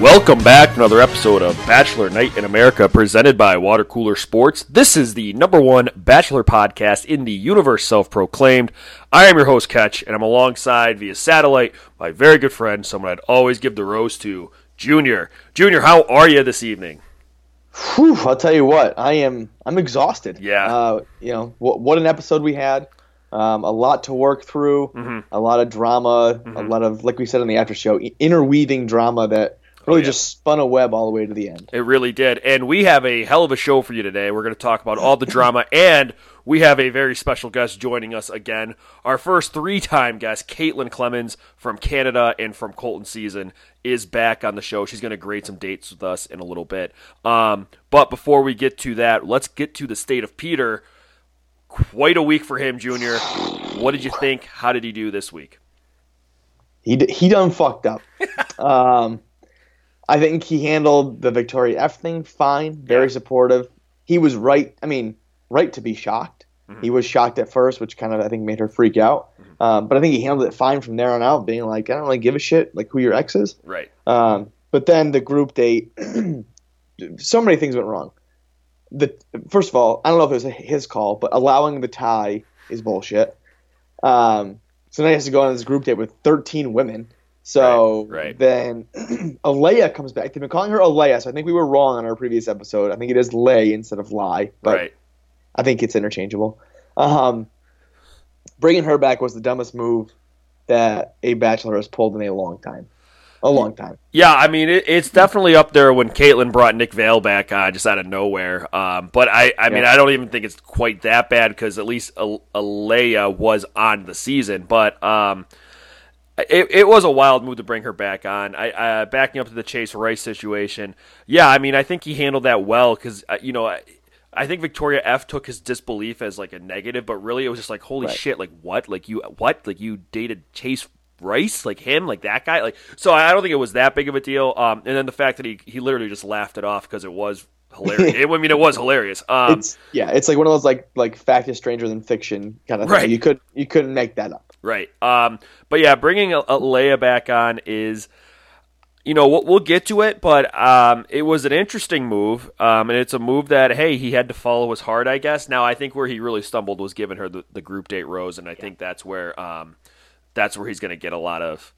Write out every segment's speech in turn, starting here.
Welcome back to another episode of Bachelor Night in America presented by Water Cooler Sports. This is the number one Bachelor podcast in the universe, self proclaimed. I am your host, Catch, and I'm alongside via satellite my very good friend, someone I'd always give the rose to, Junior. Junior, how are you this evening? Whew, I'll tell you what, I am I'm exhausted. Yeah. Uh, you know, what, what an episode we had. Um, a lot to work through, Mhm. a lot of drama, a Mhm. lot of, like we said in the after show, interweaving drama that really yeah. just spun a web all the way to the end. It really did. And we have a hell of a show for you today. We're going to talk about all the drama, and we have a very special guest joining us again. Our first three time guest, Caitlin Clemmens from Canada and from Colton Season, is back on the show. She's going to grade some dates with us in a little bit. Um, but before we get to that, let's get to the state of Peter. Quite a week for him, Junior. What did you think? How did he do this week? He d- he done fucked up. um, I think he handled the Victoria F thing fine, very Yeah. supportive. He was right. I mean, right to be shocked. Mhm. He was shocked at first, which kind of I think made her freak out. Mm-hmm. Um, but I think he handled it fine from there on out, being like, I don't really give a shit like who your ex is. Right. Um, but then the group date, so many things went wrong. The first of all, I don't know if it was his call, but allowing the tie is bullshit. Um, so now he has to go on this group date with 13 women. So Right, right. then Alayah comes back. They've been calling her Alayah, so I think we were wrong on our previous episode. I think it is Lay instead of Lie, but right. I think it's interchangeable. Um, bringing her back was the dumbest move that a bachelor has pulled in a long time. A long time. Yeah, I mean it, it's definitely up there when Kaitlyn brought Nick Viall back on just out of nowhere. Um, but I, I mean, Yeah. I don't even think it's quite that bad because at least Al- Alayah was on the season. But um, it, it was a wild move to bring her back on. I, uh, backing up to the Chase Rice situation. Yeah, I mean, I think he handled that well because uh, you know. I, I think Victoria F took his disbelief as like a negative, but really it was just like, holy Right. shit, like what? Like you what? Like you dated Chase Rice, like him, like that guy, like so. I don't think it was that big of a deal. Um, and then the fact that he he literally just laughed it off because it was hilarious. it, I mean, it was hilarious. Um, it's yeah, it's like one of those like like fact is stranger than fiction kind of thing. Right. You could you couldn't make that up. Right. Um, but yeah, bringing a, a Leia back on is, you know, we'll, we'll get to it, but um, it was an interesting move, um, and it's a move that hey, he had to follow his heart, I guess. Now, I think where he really stumbled was giving her the, the group date rose, and I think that's where um, that's where he's going to get a lot of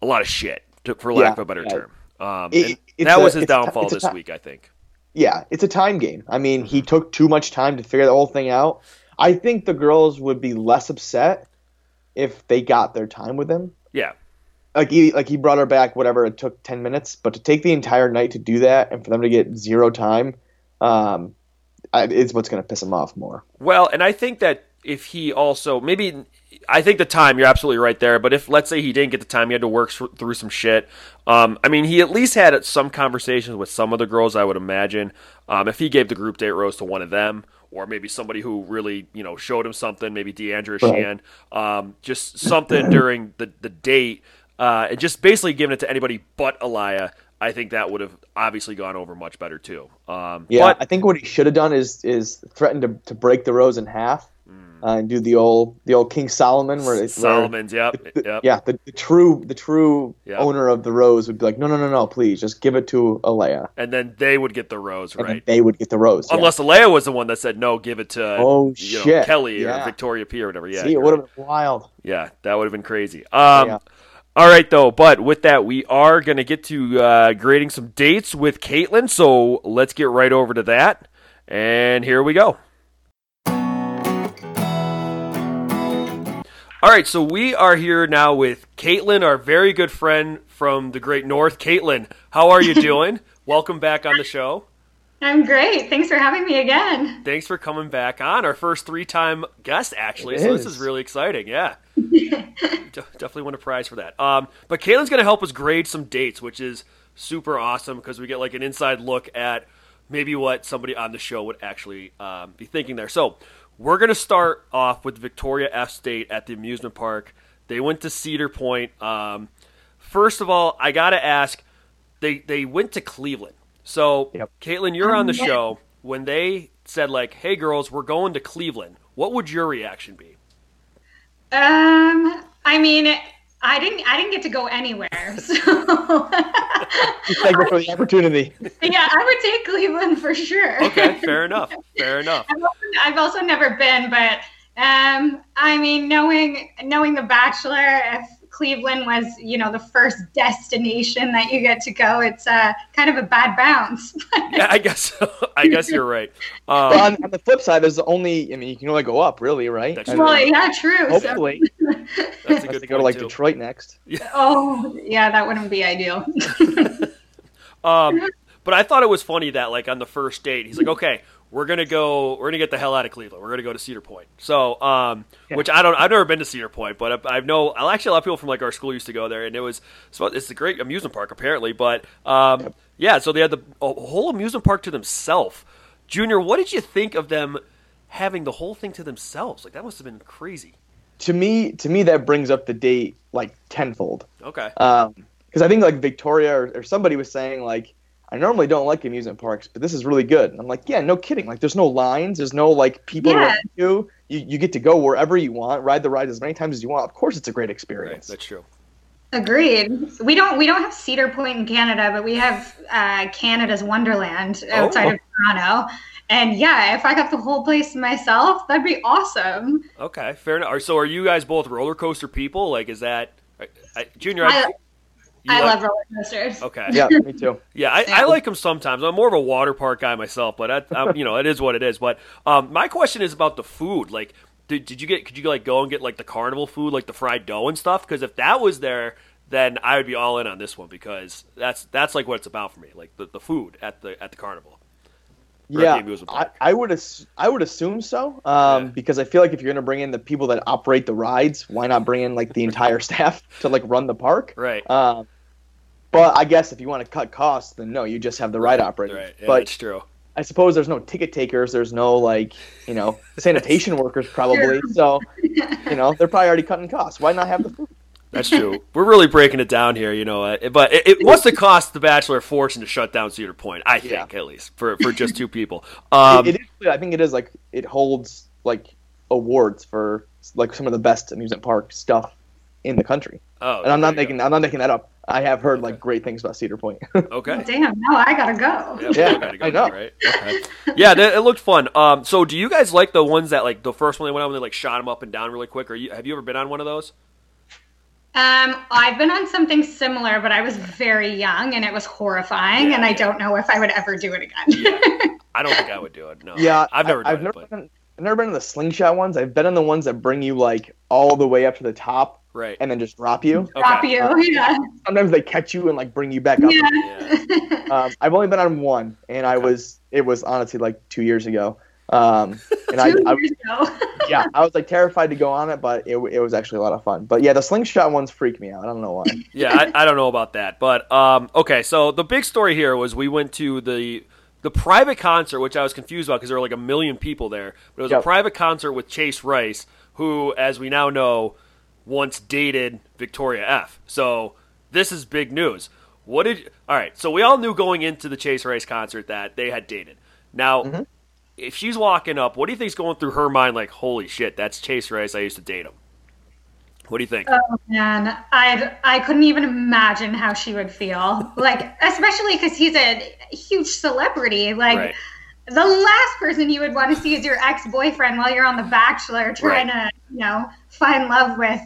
a lot of shit, to, for lack Yeah, of a better yeah. term. Um, It- that a- was his downfall this week, I think. Yeah, it's a time game. I mean, he took too much time to figure the whole thing out. I think the girls would be less upset if they got their time with him. Yeah. Like he like he brought her back, whatever it took ten minutes, but to take the entire night to do that and for them to get zero time, um, I, is what's going to piss him off more. Well, and I think that if he also maybe I think the time you're absolutely right there, but if let's say he didn't get the time, he had to work through some shit. Um, I mean, he at least had some conversations with some of the girls. I would imagine um, if he gave the group date rose to one of them, or maybe somebody who really you know showed him something, maybe Deandra Right. Shan, um, just something during the the date, uh, and just basically giving it to anybody but Elia. I think that would have obviously gone over much better too. Um, Yeah, but I think what he should have done is is threatened to, to break the rose in half. Uh, and do the old the old King Solomon where it's where Solomon's, yep, the- yep. yeah the, the true the true Yeah. owner of the rose would be like no no no no please just give it to Alayah and then they would get the rose, and right? they would get the rose. yeah. Unless Alayah was the one that said no, give it to Oh, you know, shit. Kelley or Victoria P or whatever. Yeah, See, it would right. have been wild. yeah, that would have been crazy. Um, Yeah. All right, though. But with that, we are going to get to uh, grading some dates with Caitlin. So let's get right over to that. And here we go. All right, so we are here now with Caitlin, our very good friend from the Great North. Caitlin, how are you doing? Welcome back on the show. I'm great. Thanks for having me again. Thanks for coming back on. Our first three time guest, actually. It so this is. is really exciting. Yeah. De- definitely win a prize for that. Um, but Caitlin's going to help us grade some dates, which is super awesome because we get like an inside look at maybe what somebody on the show would actually um, be thinking there. So we're going to start off with Victoria F. State at the amusement park. They went to Cedar Point. Um, first of all, I got to ask they, they went to Cleveland. So, Yep. Caitlin, you're on the show. When they said, like, hey, girls, we're going to Cleveland, what would your reaction be? Um, I mean, I didn't. I didn't get to go anywhere. So Thank you for the opportunity. yeah, I would take Cleveland for sure. Okay, fair enough. Fair enough. I've also, I've also never been, but um, I mean, knowing knowing The Bachelor, if Cleveland was, you know, the first destination that you get to go, it's uh, kind of a bad bounce. Yeah, I guess. I guess you're right. Um, But on, on the flip side, there's only, I mean, you can only go up, really, right? That's I true. well, yeah, true. So, hopefully, that's a good they go to like too. Detroit next. Yeah. oh, yeah, that wouldn't be ideal. Um, but I thought it was funny that like on the first date, he's like, "Okay, we're gonna go. We're gonna get the hell out of Cleveland. We're gonna go to Cedar Point." So, um, Yeah. which I don't. I've never been to Cedar Point, but I, I know. Actually a lot of people from like our school used to go there, and it was. It's a great amusement park apparently, but um, yeah. So they had the a whole amusement park to themselves. Junior, what did you think of them having the whole thing to themselves? Like that must have been crazy. To me, to me, that brings up the date like tenfold. Okay. because I think like Victoria or, or somebody was saying like I normally don't like amusement parks, but this is really good. And I'm like, yeah, no kidding. Like, there's no lines, there's no like people Yeah. around you. You you get to go wherever you want, ride the ride as many times as you want. Of course, it's a great Right, experience. that's true. Agreed. We don't we don't have Cedar Point in Canada, but we have uh, Canada's Wonderland outside Oh. of Toronto. And yeah, if I got the whole place myself, that'd be awesome. Okay, fair enough. So, are you guys both roller coaster people? Like, is that I, I, Junior? I, I, like- love roller coasters. Okay. Yeah, me too. Yeah, I, I like them sometimes. I'm more of a water park guy myself, but I, I'm, you know, it is what it is. But um, my question is about the food. Like, did, did you get? Could you like go and get like the carnival food, like the fried dough and stuff? Because if that was there, then I would be all in on this one because that's that's like what it's about for me, like the, the food at the at the carnival. Yeah, the I. I would ass- I would assume so. Um, Yeah. because I feel like if you're gonna bring in the people that operate the rides, why not bring in like the entire staff to like run the park? Right. Um, but I guess if you want to cut costs, then no, you just have the ride operators. Right. Yeah, but that's true. I suppose there's no ticket takers. There's no like, you know, sanitation workers probably. So, you know, they're probably already cutting costs. Why not have the food? That's true. We're really breaking it down here, you know. uh, But it, it must have cost the Bachelor a fortune to shut down Cedar Point. I think, at least for for just two people. Um, it, it is. I think it is like it holds like awards for like some of the best amusement park stuff in the country. oh, And I'm not there you making I'm not making that up. I have heard Okay. like great things about Cedar Point. go. Okay. Damn, no, I gotta go. Yeah, we Yeah, gotta go I now, know. right? Okay. Yeah, that, it looked fun. Um, so do you guys like the ones that like the first one they went on when they like shot them up and down really quick? Or you have you ever been on one of those? Um, I've been on something similar, but I was very young and it was horrifying, Yeah, and I yeah. don't know if I would ever do it again. I don't think I would do it. No. yeah, I've never I, done I've it, never but been, I've never been in the slingshot ones. I've been in the ones that bring you like all the way up to the top right. and then just drop you. Okay. Drop you, yeah. Sometimes they catch you and like bring you back up. Yeah. Um, I've only been on one, and I was it was honestly like two years ago. Um, and I, Two I years ago. yeah, I was like terrified to go on it, but it, it was actually a lot of fun. But yeah, the slingshot ones freak me out. I don't know why. yeah, I, I don't know about that, but um, okay. So the big story here was we went to the the private concert, which I was confused about because there were like a million people there. But it was a private concert with Chase Rice, who, as we now know, once dated Victoria F. So this is big news. What did? All right. So we all knew going into the Chase Rice concert that they had dated. Now. Mm-hmm. If she's walking up, what do you think's going through her mind? Like, holy shit, that's Chase Rice. I used to date him. What do you think? Oh man, I I couldn't even imagine how she would feel. Like, especially because he's a huge celebrity. Like, Right. the last person you would want to see is your ex boyfriend while you're on The Bachelor trying to, you know, find love with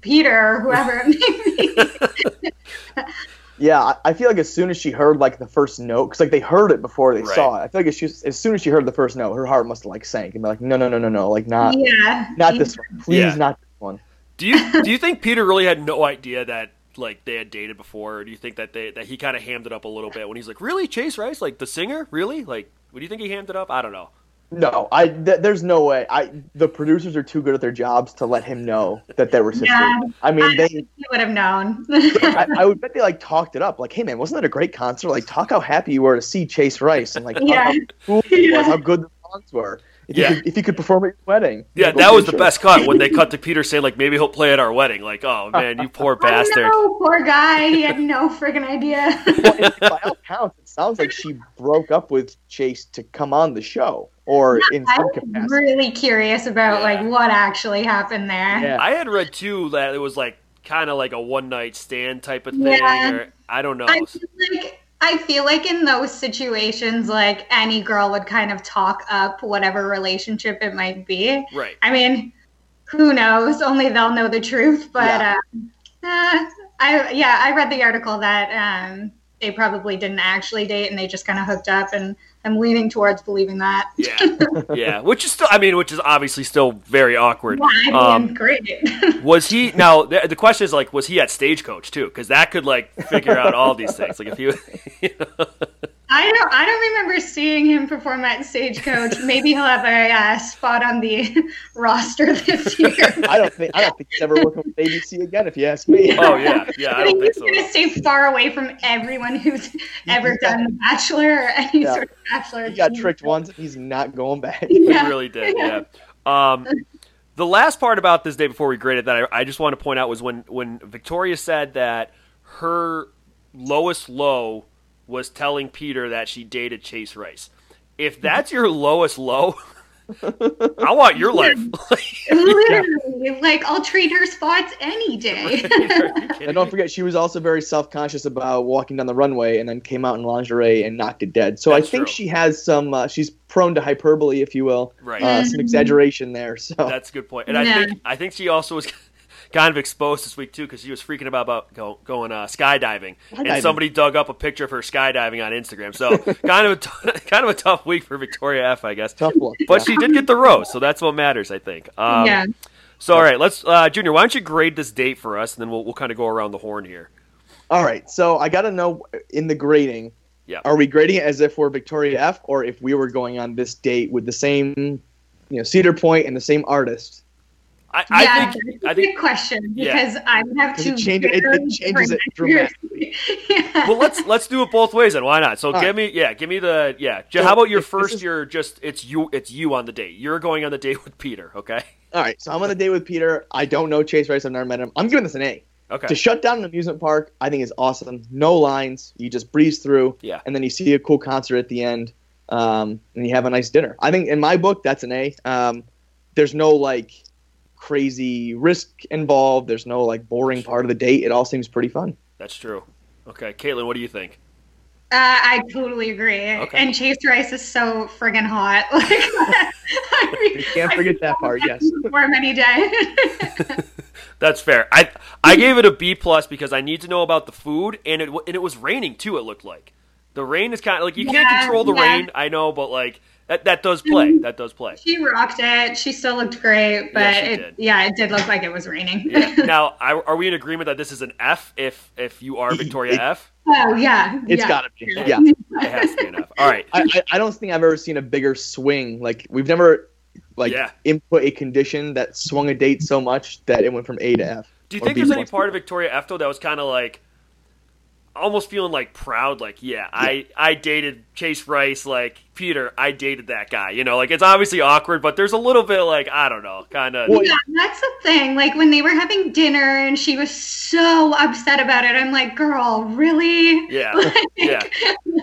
Peter or whoever it may be. Yeah, I- I feel like as soon as she heard like the first note, because like they heard it before they Right. saw it. I feel like as, she, as soon as she heard the first note, her heart must have like sank and be like, no, no, no, no, no, like not yeah. not this one, please, Yeah. not this one. Do you do you think Peter really had no idea that like they had dated before, or do you think that they that he kind of hammed it up a little bit when he's like, really Chase Rice, like the singer, really? Like, what do you think he hammed it up? I don't know. No, I th- there's no way. I the producers are too good at their jobs to let him know that they were sisters. Yeah. I mean, they. You would have known. I, I would bet they like talked it up. Like, hey man, wasn't that a great concert? Like, talk how happy you were to see Chase Rice and like Yeah. how cool it was, how good the songs were. If Yeah. you could, if you could perform at your wedding. Yeah, that was the sure. best cut when they cut to Peter saying like maybe he'll play at our wedding. Like, oh man, you poor bastard. Oh, poor guy. He had no friggin' idea. Well, and by all counts, it sounds like she broke up with Chase to come on the show, or in I some capacity. really curious about Yeah. like what actually happened there. Yeah. I had read too that it was like kind of like a one night stand type of thing. Yeah. Or, I don't know. I feel like I feel like in those situations, like any girl would kind of talk up whatever relationship it might be. right. I mean, who knows? Only they'll know the truth. But Yeah. um, uh, I yeah, I read the article that um, they probably didn't actually date and they just kind of hooked up, and I'm leaning towards believing that. Yeah. yeah. Which is still, I mean, which is obviously still very awkward. Yeah, I mean, Um, great. Was he now? The, the question is like, was he at Stagecoach too? Because that could like figure out all these things. Like if you, you know, I don't. I don't remember seeing him perform at Stagecoach. Maybe he'll have a uh, spot on the roster this year. I don't think I don't think he's ever working with ABC again. If you ask me. oh yeah, yeah, I I don't think think he's so. gonna stay far away from everyone who's ever done The Bachelor or any Yeah. sort of Bachelor. He got tricked once, he's not going back. He really did. Yeah. Um, the last part about this day before we graded that I, I just want to point out was when when Victoria said that her lowest low was telling Peter that she dated Chase Rice. If that's your lowest low, I want your life. Literally, like I'll trade her spots any day. And don't forget, she was also very self-conscious about walking down the runway, and then came out in lingerie and knocked it dead. So That's I think true. she has some. Uh, she's prone to hyperbole, if you will, Right. uh, some exaggeration there. So That's a good point. And I think I think she also was kind of exposed this week too because she was freaking about, about go, going uh, skydiving, and somebody dug up a picture of her skydiving on Instagram. So kind of a t- kind of a tough week for Victoria F, I guess. tough look. But yeah. she did get the rose, so that's what matters, I think. Um, yeah. So all right, let's uh, Junior. Why don't you grade this date for us, and then we'll we'll kind of go around the horn here. All right, so I got to know in the grading. Yeah. Are we grading it as if we're Victoria F, or if we were going on this date with the same, you know, Cedar Point and the same artist? I, I yeah, think that's I a think good question Yeah. because I would have 'Cause to. it changes- it- it changes it dramatically. yeah. well let's let's do it both ways then. Why not? So All give right. me yeah, give me the yeah. So How about your first? is- You're just it's you it's you on the date. You're going on the date with Peter. Okay. All right, so I'm on a date with Peter. I don't know Chase Rice. I've never met him. I'm giving this an A. Okay. To shut down an amusement park, I think is awesome. No lines. You just breeze through. Yeah. And then you see a cool concert at the end, um, and you have a nice dinner. I think in my book that's an A. Um, there's no like crazy risk involved. There's no like boring part of the date. It all seems pretty fun. That's true. Okay, Caitlin, what do you think? Uh, I totally agree. Okay. And Chase Rice is so friggin' hot. Like, I mean, You can't forget feel that part, yes. can Perform any day. That's fair. I I gave it a B plus because I need to know about the food, and it and it was raining too. It looked like the rain is kind of like you can't control the yeah. rain. I know, but like that that does mm-hmm. play. That does play. she rocked it. She still looked great, but Yeah, it, did. yeah, it did look like it was raining. Yeah. Now, I, are we in agreement that this is an F? If if you are Victoria It- F, oh yeah, It's yeah. gotta be. Yeah. it has to be an F. All right. I, I, I don't think I've ever seen a bigger swing. Like we've never like Yeah. input a condition that swung a date so much that it went from A to F. Do you think there's any part of Victoria F though that was kind of like almost feeling like proud? Like, yeah, I I dated Chase Rice. Like Peter, I dated that guy. You know, like it's obviously awkward, but there's a little bit like I don't know, kind of. Well, Yeah, that's the thing. Like when they were having dinner and she was so upset about it, I'm like, girl, really? Yeah, Like, yeah.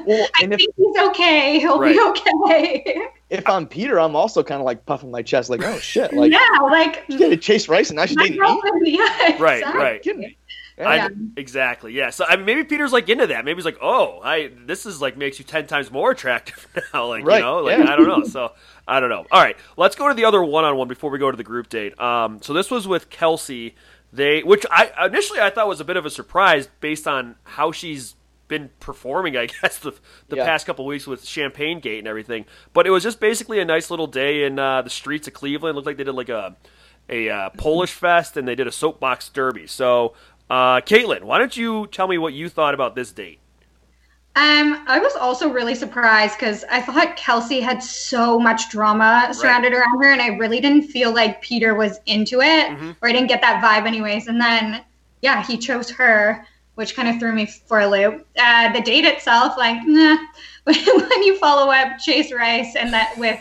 Well, I and if, think he's okay. He'll Right. be okay. if I'm Peter, I'm also kind of like puffing my chest, like, oh shit, like yeah, like you dated Chase Rice and I should date dating me. girlfriend. Yeah, Right, exactly. right. I, Exactly. Yeah. So I mean, maybe Peter's like into that. Maybe he's like, oh, I this is like makes you ten times more attractive now. Like Right, you know, like yeah. I don't know. So I don't know. All right, let's go to the other one-on-one before we go to the group date. Um, so this was with Kelsey. They, which I initially I thought was a bit of a surprise based on how she's been performing. I guess the the Yeah. past couple weeks with Champagne Gate and everything. But it was just basically a nice little day in uh, the streets of Cleveland. It looked like they did like a a uh, Polish fest and they did a soapbox derby. So, uh, Caitlin, why don't you tell me what you thought about this date? Um, I was also really surprised because I thought Kelsey had so much drama surrounded around her, and I really didn't feel like Peter was into it, Mhm. or I didn't get that vibe, anyways. And then, yeah, he chose her, which kind of threw me for a loop. Uh, the date itself, like, nah. when you follow up Chase Rice and that with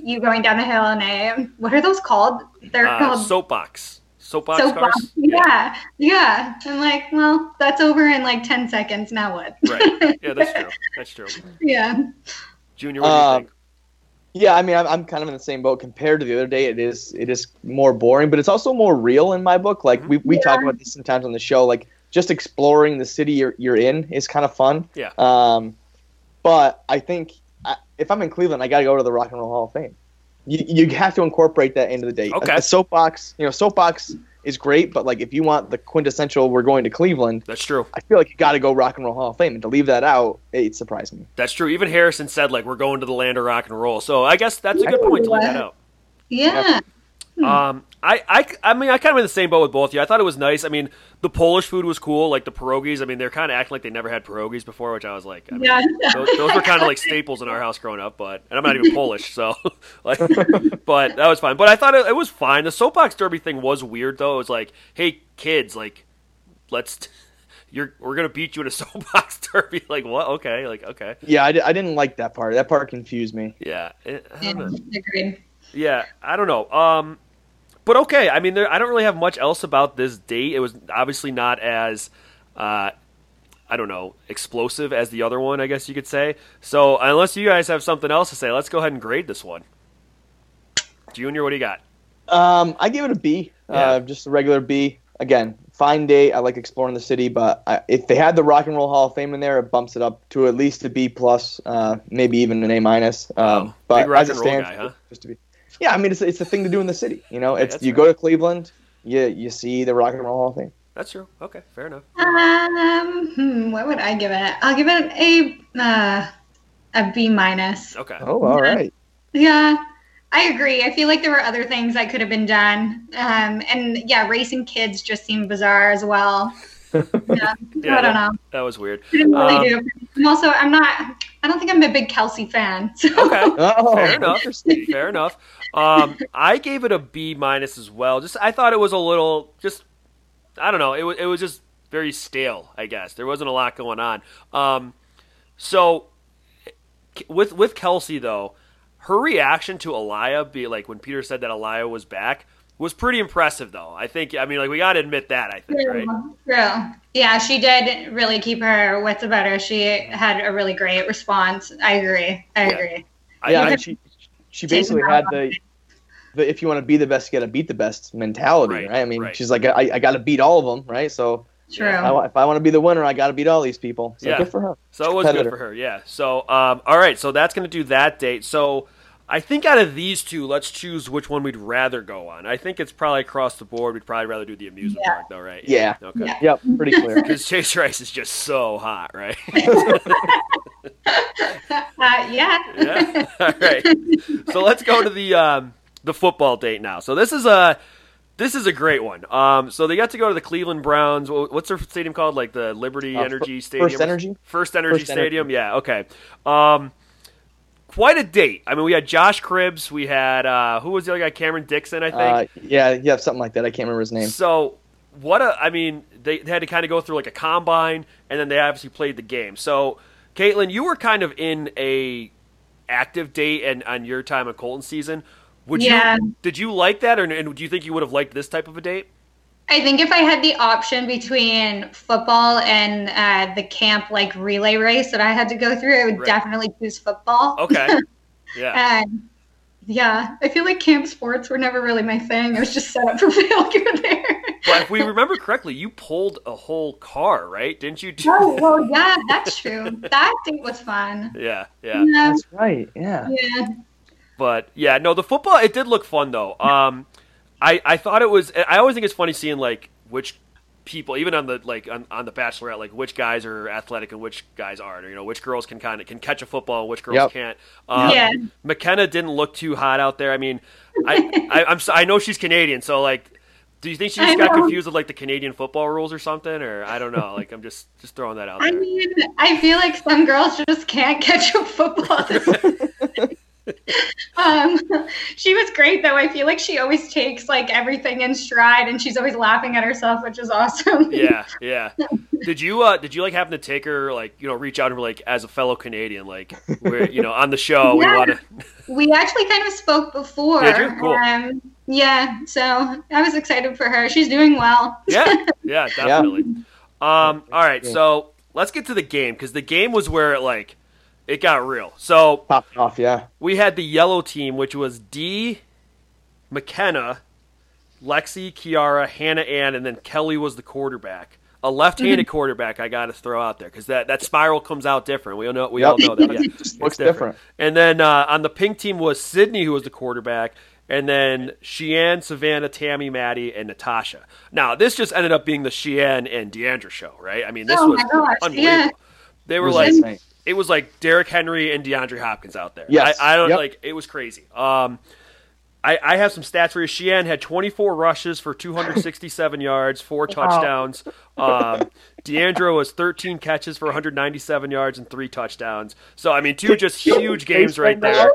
you going down the hill and a what are those called? They're Uh, called soapbox. Soapbox soapbox. cars. Yeah, yeah. I'm like, well, that's over in like ten seconds. Now what? Right. Yeah, that's true. That's true. yeah. Junior, what do you Um, think? Yeah, I mean, I'm, I'm kind of in the same boat. Compared to the other day, it is it is more boring, but it's also more real in my book. Like we we Yeah. talk about this sometimes on the show. Like just exploring the city you're you're in is kind of fun. Yeah. Um, but I think I, if I'm in Cleveland, I got to go to the Rock and Roll Hall of Fame. You you have to incorporate that into the date. Okay. A, a soapbox, you know, soapbox is great, but like if you want the quintessential, we're going to Cleveland. That's true. I feel like you got to go Rock and Roll Hall of Fame, and to leave that out, it surprised me. That's true. Even Harrison said like we're going to the land of rock and roll. So I guess that's a good point to leave that out. Yeah. Um, I, I, I mean, I kind of in the same boat with both of you. I thought it was nice. I mean, the Polish food was cool, like the pierogies. I mean, they're kind of acting like they never had pierogies before, which I was like, I mean, Yeah. those, those were kind of like staples in our house growing up. But and I'm not even Polish, so like, but that was fine. But I thought it, it was fine. The soapbox derby thing was weird though. It was like, hey kids, like, let's. You're, we're gonna beat you in a soapbox derby. Like what? Okay, like okay, Yeah, I, I didn't like that part. That part confused me. yeah. I Yeah, Yeah, I don't know. Um, but okay. I mean, there, I don't really have much else about this date. It was obviously not as, uh, I don't know, explosive as the other one. I guess you could say. So unless you guys have something else to say, let's go ahead and grade this one. Junior, what do you got? Um, I give it a B. Yeah. Uh, just a regular B. Again, fine date. I like exploring the city, but I, if they had the Rock and Roll Hall of Fame in there, it bumps it up to at least a B plus, uh, maybe even an A minus. Um, Wow. but Big rock as it and roll stands, guy, huh? just to be. Yeah, I mean it's it's a thing to do in the city. You know, it's that's you right. go to Cleveland, you you see the Rock and Roll Hall of Fame. That's true. Okay, fair enough. Um, hmm, what would I give it? I'll give it a uh, a B minus. Okay. Oh, all right. Yeah, I agree. I feel like there were other things that could have been done. Um, and yeah, racing kids just seemed bizarre as well. Yeah, Yeah, I don't know. That was weird. Didn't really Um, do. I'm also, I'm not. I don't think I'm a big Kelsey fan. So. Okay. Oh, Fair enough. Fair enough. Um, I gave it a B minus as well. Just I thought it was a little just I don't know. It was it was just very stale. I guess there wasn't a lot going on. Um, so with with Kelsey though, her reaction to Alayah be like when Peter said that Alayah was back was pretty impressive though. I think I mean like we got to admit that I think right. True. Yeah, she did really keep her wits about her. She had a really great response. I agree. I Yeah. agree. I, yeah, and she she basically had the, the if you want to be the best, you got to beat the best mentality, Right, right? I mean, right. she's like, I, I got to beat all of them, right? So True. I, if I want to be the winner, I got to beat all these people. So Yeah. good for her. So it was good for her, yeah. So, um, all right, so that's going to do that date. So, I think out of these two, let's choose which one we'd rather go on. I think it's probably across the board. We'd probably rather do the amusement Yeah. park, though, right? Yeah. Okay. Yeah. Yep, pretty clear. Because Chase Rice is just so hot, right? Uh, yeah. yeah. All right. So let's go to the um, the football date now. So this is a this is a great one. Um, so they got to go to the Cleveland Browns. What's their stadium called? Like the Liberty Uh, Energy Stadium. First Energy? First Energy First Energy. Stadium. Yeah. Okay. Um, quite a date. I mean, we had Josh Cribbs. We had uh, who was the other guy? Cameron Dixon, I think. Uh, yeah, yeah, something like that. I can't remember his name. So what a I mean, they they had to kind of go through like a combine, and then they obviously played the game. So, Caitlin, you were kind of in a active date and on your time of Colton season. Would Yeah. you did you like that, or and do you think you would have liked this type of a date? I think if I had the option between football and uh, the camp like relay race that I had to go through, I would Right. definitely choose football. Okay, yeah, And yeah, I feel like camp sports were never really my thing. I was just set up for failure there. but if we remember correctly, you pulled a whole car, right? Didn't you? Do- oh well, yeah, that's true. That date was fun. yeah, yeah. Yeah, That's right. Yeah. yeah. But yeah, no, the football it did look fun though. Um, I I thought it was. I always think it's funny seeing like which people, even on the like on, on the Bachelorette, like which guys are athletic and which guys aren't. Or, you know, which girls can kind of can catch a football and which girls Yep. can't. Um, Yeah. Mykenna didn't look too hot out there. I mean, I, I I'm so- I know she's Canadian, so like. Do you think she I just got know. confused with like the Canadian football rules or something, or I don't know? Like I'm just just throwing that out I there. mean, I feel like some girls just can't catch a football. um, she was great though. I feel like she always takes like everything in stride, and she's always laughing at herself, which is awesome. yeah, yeah. Did you uh did you like happen to take her like you know reach out and be like as a fellow Canadian like we're you know on the show we Yeah. want to We actually kind of spoke before. Did you? Cool. Um, yeah, so I was excited for her. She's doing well. yeah yeah definitely um all right Yeah. so let's get to the game because the game was where it like It got real. So Popped off, yeah. we had the yellow team, which was D, Mykenna, Lexi, Kiarra, Hannah Ann, and then Kelley was the quarterback. A left-handed Mm-hmm. quarterback, I got to throw out there because that, that spiral comes out different. We all know we Yep. all know that. Yeah, It looks different. And then uh, on the pink team was Sydney, who was the quarterback, and then Shiann, Savannah, Tammy, Maddie, and Natasha. Now this just ended up being the Shiann and Deandra show, right? I mean, this Oh was gosh, unbelievable. yeah. They were was like, insane. It was like Derrick Henry and DeAndre Hopkins out there. Yes. I, I don't Yep. like it was crazy. Um, I, I have some stats for you. Shiann had 24 rushes for 267 yards, four touchdowns. Um, Deandra was 13 catches for 197 yards and three touchdowns. So I mean, two just huge games right there.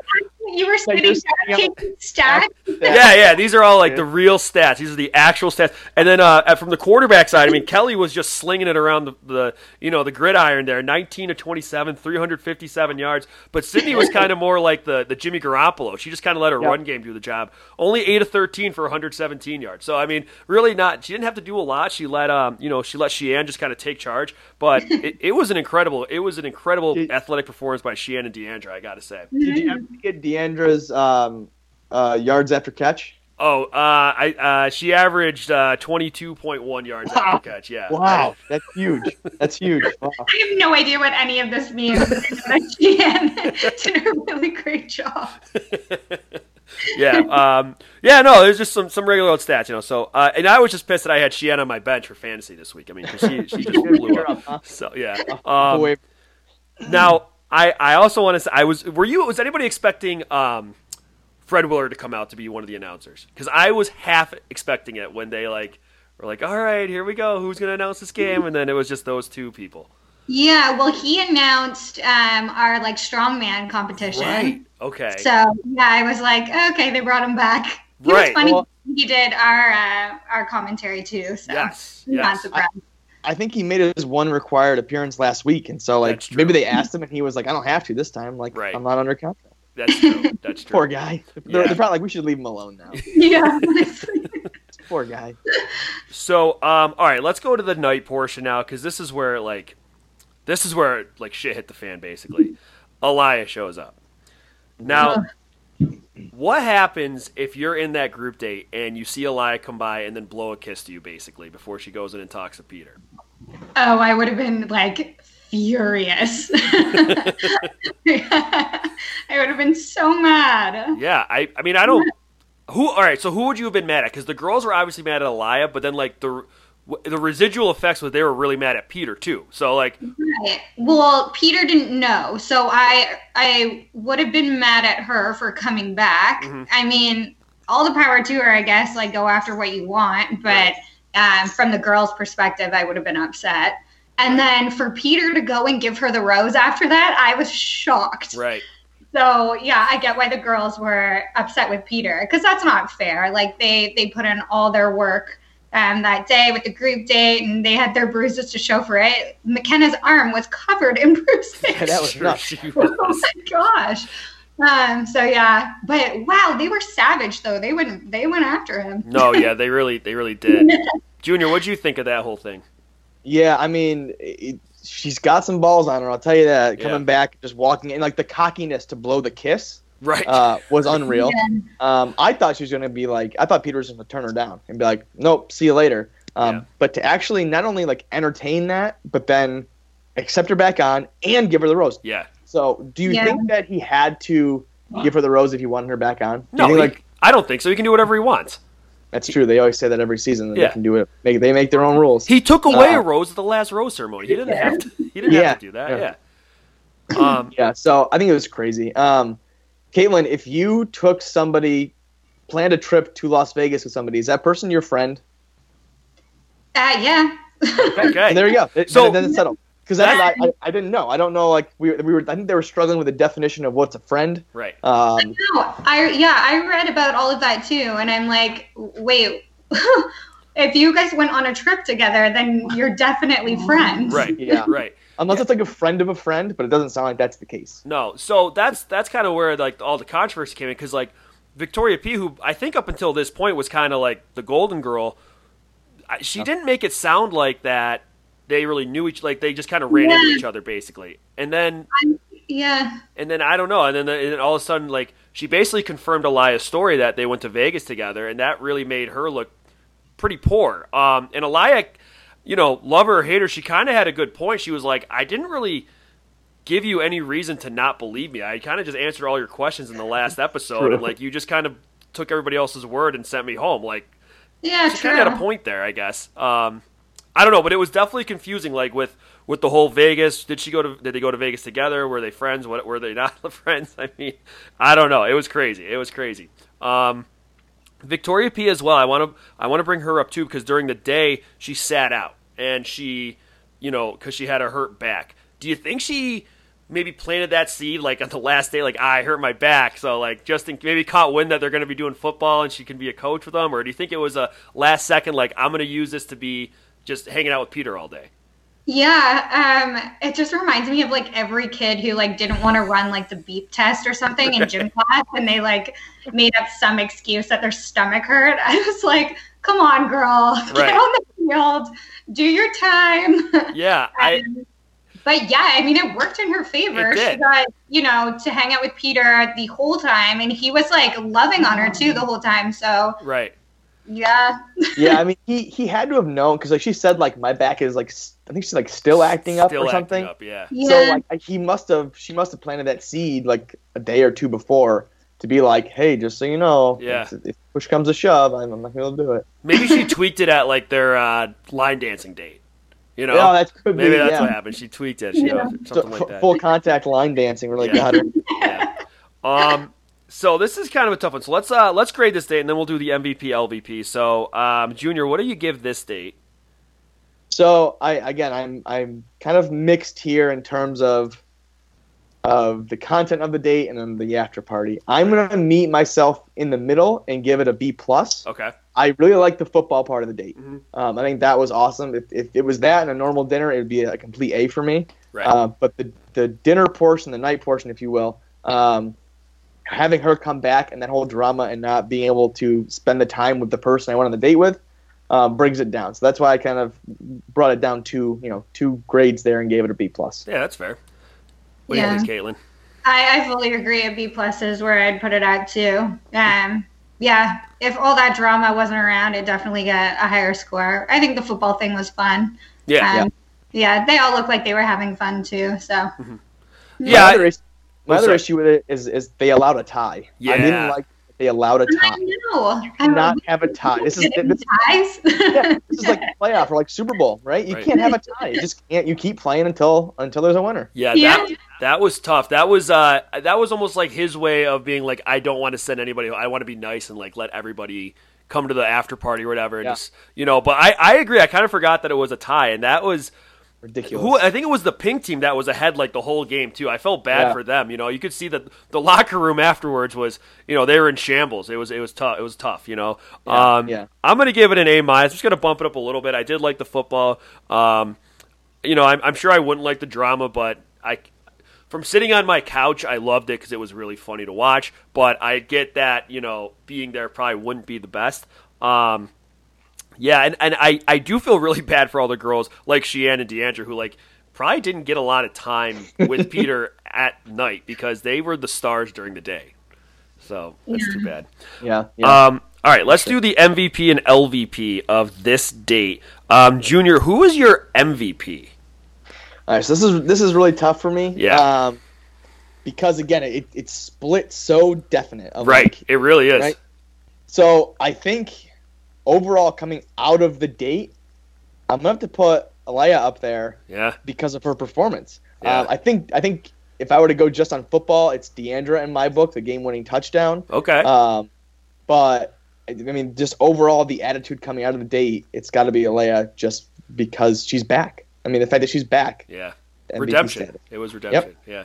You were sitting just there taking stats. Yeah, yeah. These are all like the real stats. These are the actual stats. And then uh, from the quarterback side, I mean, Kelley was just slinging it around the, the you know the gridiron there, 19 to 27, 357 yards. But Sydney was kind of more like the the Jimmy Garoppolo. She just kind of let her Yep. run game do the job. Only eight of 13 for 117 yards. So I mean, really not. She didn't have to do a lot. She let um you know she let Shiann just kind of take charge. But it, it was an incredible it was an incredible Did- athletic performance by Shiann and Deandra. I got to say. Did you ever get Deandra's um, uh, yards after catch? Oh, uh, I uh, she averaged uh, twenty two point one yards Wow. after catch. Yeah. Wow, that's huge. That's huge. Wow. I have no idea what any of this means. but Jan did a really great job. yeah. Um, yeah. No, there's just some some regular old stats, you know. So, uh, and I was just pissed that I had Shiann on my bench for fantasy this week. I mean, 'cause she she just blew You're up. up. So yeah. Um, now I I also want to say I was were you was anybody expecting um Fred Willard to come out to be one of the announcers because I was half expecting it when they like were like all right here we go who's gonna announce this game and then it was just those two people. Yeah, well, he announced um, our like strongman competition. Right. Okay. So yeah, I was like, okay, they brought him back. He Right, was funny. well- he did our uh, our commentary too. So Yes. I'm not Yes. surprised. I think he made his one required appearance last week, and so like maybe they asked him, and he was like, "I don't have to this time. Like Right. I'm not under contract." That's true. That's true. Poor guy. They're, they're probably like, "We should leave him alone now." yeah. Poor guy. So, um, all right, let's go to the night portion now because this is where like, this is where like shit hit the fan. Basically, Elia shows up. Now, what happens if you're in that group date and you see Elia come by and then blow a kiss to you, basically, before she goes in and talks to Peter? Oh, I would have been like furious. I would have been so mad. Yeah, I, I mean, I don't. Who? All right, so who would you have been mad at? Because the girls were obviously mad at Elia, but then like the the residual effects was they were really mad at Peter too. So like, Right. Well, Peter didn't know, so I I would have been mad at her for coming back. Mhm. I mean, all the power to her, I guess. Like, go after what you want, but um, from the girl's perspective, I would have been upset. And then for Peter to go and give her the rose after that, I was shocked. right? So yeah, I get why the girls were upset with Peter because that's not fair. Like they they put in all their work um, that day with the group date, and they had their bruises to show for it. Mykenna's arm was covered in bruises. Yeah, that was Sure nuts. oh my gosh. Um, so yeah, but wow, they were savage though. They went they went after him. No, yeah, they really, they really did. Junior, what'd you think of that whole thing? Yeah, I mean, it, she's got some balls on her. I'll tell you that. Yeah. Coming back, just walking in, like the cockiness to blow the kiss Right. uh, was unreal. Um, I thought she was going to be like, I thought Peter was going to turn her down and be like, nope, see you later. Um, Yeah. But to actually not only like entertain that, but then accept her back on and give her the rose. yeah. So, do you Yeah. think that he had to give her the rose if he wanted her back on? Do No, he- like I don't think so. He can do whatever he wants. that's true. They always say that every season that Yeah. they can do it. Make they make their own rules. He took away Uh, a rose at the last rose ceremony. He didn't have to. He didn't Yeah. have to do that. Yeah. Yeah. Um, Yeah, so I think it was crazy. Um, Caitlin, if you took somebody, planned a trip to Las Vegas with somebody, is that person your friend? Uh, yeah. okay. And there you go. It, So- so then it's settled. Because that's what I, I, I didn't know. I don't know. Like we, we were. I think they were struggling with the definition of what's a friend. Right. Um, No, I yeah, I read about all of that too, and I'm like, wait, if you guys went on a trip together, then you're definitely friends. Right. Yeah. Right. unless it's like a friend of a friend, but it doesn't sound like that's the case. No. So that's that's kind of where like all the controversy came in because like Victoria P, who I think up until this point was kind of like the golden girl, I- she didn't make it sound like that. They really knew each like they just kind of ran into each other basically, and then Yeah. And then I don't know. And then, and then all of a sudden, like she basically confirmed elias story that they went to Vegas together, and that really made her look pretty poor. Um, and Alayah, you know, love her or hate her, she kind of had a good point. She was like, I didn't really give you any reason to not believe me. I kind of just answered all your questions in the last episode, and like you just kind of took everybody else's word and sent me home. Like Yeah, she kind of had a point there, I guess. Um, I don't know, but it was definitely confusing. Like with with the whole Vegas, did she go to? Did they go to Vegas together? Were they friends? What were they not friends? I mean, I don't know. It was crazy. It was crazy. Um, Victoria P as well. I want to I want to bring her up too because during the day she sat out and she, you know, because she had a hurt back. Do you think she? Maybe planted that seed like on the last day, like I hurt my back, so like just in, maybe caught wind that they're going to be doing football and she can be a coach with them, or do you think it was a last second like I'm going to use this to be just hanging out with Peter all day? Yeah, um, it just reminds me of like every kid who like didn't want to run like the beep test or something in gym class, and they like made up some excuse that their stomach hurt. I was like, "Come on, girl, Right. get on the field, do your time." Yeah, I Um, but yeah, I mean, it worked in her favor. She got, you know, to hang out with Peter the whole time, and he was like loving on her too the whole time. So right. Yeah, yeah, I mean, he he had to have known because like she said, like my back is like I think she's like still acting up Still or something. Up, yeah. yeah, So like he must have she must have planted that seed like a day or two before to be like, hey, just so you know, Yeah. if, if push comes to shove, I'm, I'm not gonna do it. Maybe she tweaked it at like their uh, line dancing date. You know, yeah, that could maybe be. that's yeah. what happened. She tweaked it, she, Yeah. So, something f- like that. Full contact line dancing really Yeah. got her. Yeah. Um, so this is kind of a tough one. So let's uh let's grade this date, and then we'll do the MVP LVP. So, um, Junior, what do you give this date? So I again, I'm I'm kind of mixed here in terms of of the content of the date and then the after party. I'm gonna meet myself in the middle and give it a B plus. Okay. I really like the football part of the date. Mhm. Um, I think that was awesome. If, if it was that and a normal dinner, it would be a complete A for me. Right. Uh, but the the dinner portion, the night portion, if you will, um, having her come back and that whole drama and not being able to spend the time with the person I went on the date with um, brings it down. So that's why I kind of brought it down to you know two grades there and gave it a B plus. yeah, that's fair. What do you think, Caitlin? I, I fully agree. A B plus is where I'd put it at too. Um, yeah, if all that drama wasn't around, it definitely get a higher score. I think the football thing was fun. Yeah. Um, yeah, they all looked like they were having fun too. So Yeah, My I- other, is- my other sorry. issue with it is is they allowed a tie. Yeah. I didn't like they allowed a tie. know. Cannot have a tie. This is Getting this, ties. yeah, this is like playoff or like Super Bowl, right? You Right. can't have a tie. You just can't. You keep playing until until there's a winner. Yeah, Yeah. that that was tough. That was uh that was almost like his way of being like I don't want to send anybody. I want to be nice and like let everybody come to the after party or whatever and Yeah. just you know. But I I agree. I kind of forgot that it was a tie and that was Ridiculous. who I think it was the pink team that was ahead like the whole game too. I felt bad Yeah. for them. You know, you could see that the locker room afterwards was you know they were in shambles. It was it was tough. It was tough. You know. Yeah, um, yeah. I'm gonna give it an A minus. Just gonna bump it up a little bit. I did like the football. Um, you know, I'm, I'm sure I wouldn't like the drama, but I, from sitting on my couch, I loved it because it was really funny to watch. But I get that you know being there probably wouldn't be the best. Um, yeah, and, and I, I do feel really bad for all the girls like Shiann and Deandra who like probably didn't get a lot of time with Peter at night because they were the stars during the day. So that's too bad. Yeah. yeah. Um, all right, let's do the MVP and LVP of this date. Um, Junior, who is your MVP? All right, so this is this is really tough for me. Yeah. Um, because again, it it's split so definite. Of Right, like- it really is. right? so I think overall, coming out of the date, I'm gonna have to put Alayah up there Yeah, because of her performance. Yeah. Um, I think I think if I were to go just on football, it's Deandra in my book, the game-winning touchdown. okay. Um, but I mean, just overall, the attitude coming out of the date, it's got to be Alayah just because she's back. I mean, the fact that she's back. yeah, MVP redemption. status. It was redemption. Yep. Yeah.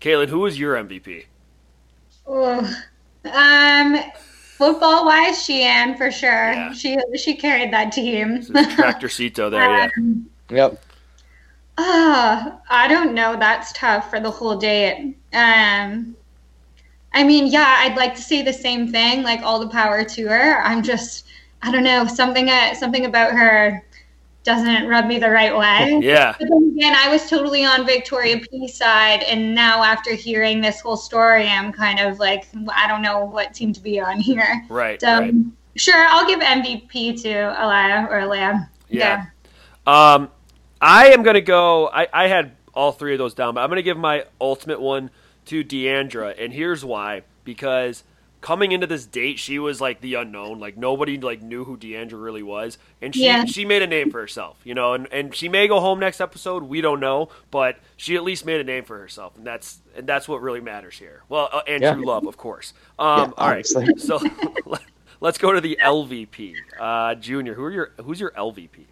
Caitlin, who was your MVP? Ugh. um, football wise, she Shiann for sure. Yeah. She she carried that team. This is Tractor Cito there. Yeah. Um, Yep. Ah, I don't know. That's tough for the whole day. Um, I mean, yeah, I'd like to say the same thing. Like all the power to her. I'm just, I don't know, something, uh, something about her. Doesn't rub me the right way. Yeah. But then again, I was totally on Victoria P side, and now after hearing this whole story, I'm kind of like, I don't know what team to be on here. Right. So right. sure, I'll give MVP to Alayah or Leah. Yeah. Um, I am gonna go. I, I had all three of those down, but I'm gonna give my ultimate one to Deandra, and here's why: because coming into this date, she was like the unknown. Like nobody like knew who Deandra really was, and she Yeah. she made a name for herself. You know, and, and she may go home next episode. We don't know, but she at least made a name for herself, and that's and that's what really matters here. Well, uh, and Yeah. true love, of course. Um, Yeah, all right, obviously. so let's go to the LVP. Uh, Junior, who are your who's your LVP?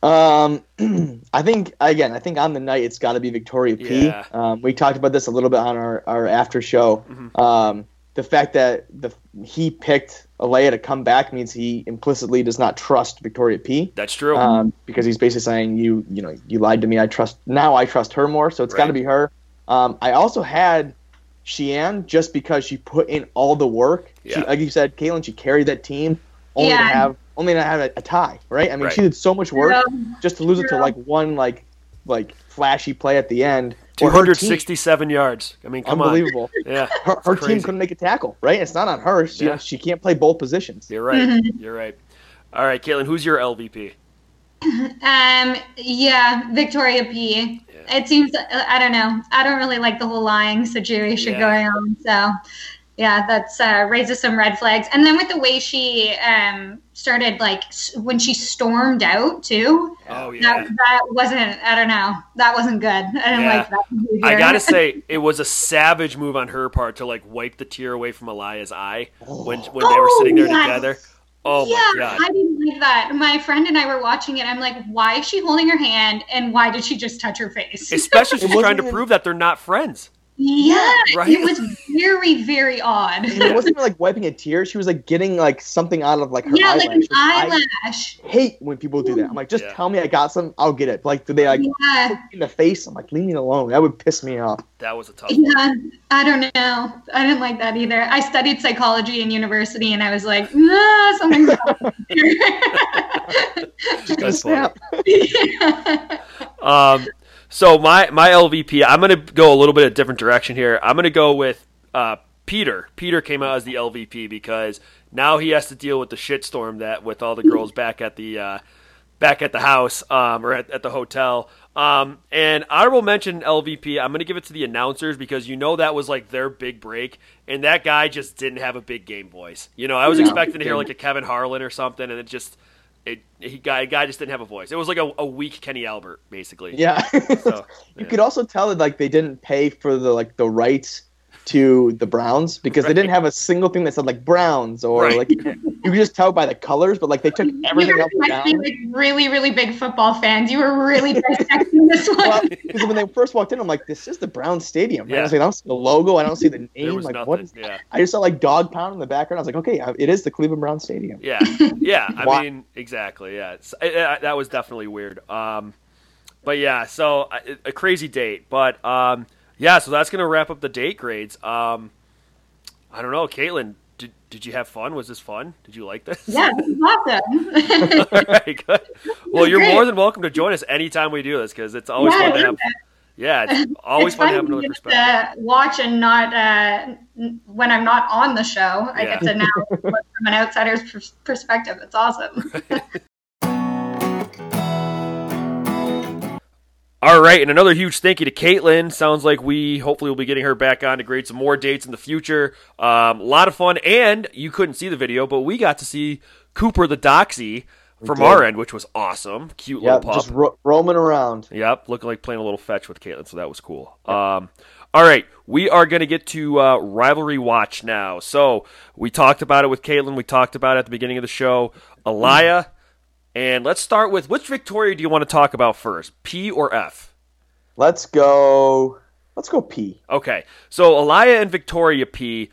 Um, I think again, I think on the night it's got to be Victoria P. Yeah. Um, we talked about this a little bit on our, our after show. Um, the fact that the he picked Alayah to come back means he implicitly does not trust Victoria P. That's true. Um, because he's basically saying you you know you lied to me. I trust now. I trust her more. So it's got to be her. Um, I also had Shiann just because she put in all the work. She, Yeah. like you said, Caitlin, she carried that team only to have only to have a, a tie. Right? I mean, Right. she did so much work True. just to lose it to like one like like flashy play at the end. Or 267 yards. I mean, come unbelievable. on. Yeah. Her, her team couldn't make a tackle. Right? It's not on her. She, Yeah. she can't play both positions. You're right. Mm-hmm. You're right. All right, Caitlin, who's your LVP? Um, yeah, Victoria P. It seems I don't know. I don't really like the whole lying situation Yeah. going on. So, yeah, that's uh, raises some red flags. And then with the way she um started, like s- when she stormed out too, Oh that yeah. that wasn't. I don't know. That wasn't good. I didn't Yeah. like that. Behavior. I gotta say, it was a savage move on her part to like wipe the tear away from Elias' eye when when they were Oh, sitting there yes. together. Oh yeah, my god! I didn't like that. My friend and I were watching it. I'm like, why is she holding her hand, and why did she just touch her face? Especially she's trying to even- prove that they're not friends. Yeah, Right? it was very, very odd. And it wasn't even like wiping a tear. She was like getting like something out of like her yeah, like an eyelash. I hate when people do that. I'm like, just Yeah. tell me I got some, I'll get it. Like, do they like Yeah, in the face? I'm like, leave me alone. That would piss me off. That was a tough. one. yeah. I don't know. I didn't like that either. I studied psychology in university, and I was like, ah, something's wrong here. Just gonna That's funny. snap. Um, so my my LVP, I'm gonna go a little bit a different direction here. I'm gonna go with uh, Peter. Peter came out as the LVP because now he has to deal with the shitstorm that with all the girls back at the uh, back at the house um, or at, at the hotel. Um, and honorable mention LVP, I'm gonna give it to the announcers because you know that was like their big break, and that guy just didn't have a big game voice. You know, I was No, expecting to hear like a Kevin Harlan or something, and it just. It, he guy guy just didn't have a voice. It was like a, a weak Kenny Albert, basically. Yeah. So, you yeah. could also tell that like they didn't pay for the like the rights to the Browns because they didn't have a single thing that said like Browns or Right. like you could just tell by the colors, but like they took You everything were else must be down. like really, really big football fans. You were really dissecting this one. Well, because when they first walked in, I'm like, "This is the Brown Stadium." Right? I was like, I don't see the logo. I don't see the name. Like, nothing. what is? yeah, I just saw like dog pound in the background. I was like, "Okay, uh, it is the Cleveland Brown Stadium." yeah, yeah. I Why- mean, exactly. Yeah, it's, it, it- that was definitely weird. Um, but yeah, so uh, a crazy date. But um, yeah, so that's gonna wrap up the date grades. Um, I don't know, Caitlin. Did, did you have fun? Was this fun? Did you like this? yeah, this is awesome. All right, good. Well, you're Great. more than welcome to join us anytime we do this because it's always Yeah, fun to have. Yeah, it's always it's fun to have another perspective. to watch and not uh, when I'm not on the show. I get to now look from an outsider's pers- perspective. It's awesome. All right, and another huge thank you to Caitlin. Sounds like we hopefully will be getting her back on to grade some more dates in the future. Um, a lot of fun, and you couldn't see the video, but we got to see Cooper the Doxy from our end, which was awesome. Cute Yeah, little pup. just ro- roaming around. Yep, looking like playing a little fetch with Caitlin, so that was cool. Um, all right, we are going to get to uh, rivalry watch now. So we talked about it with Caitlin. We talked about it at the beginning of the show. Alayah, and let's start with which Victoria do you want to talk about first, P or F? Let's go. Let's go P. Okay, so Alayah and Victoria P.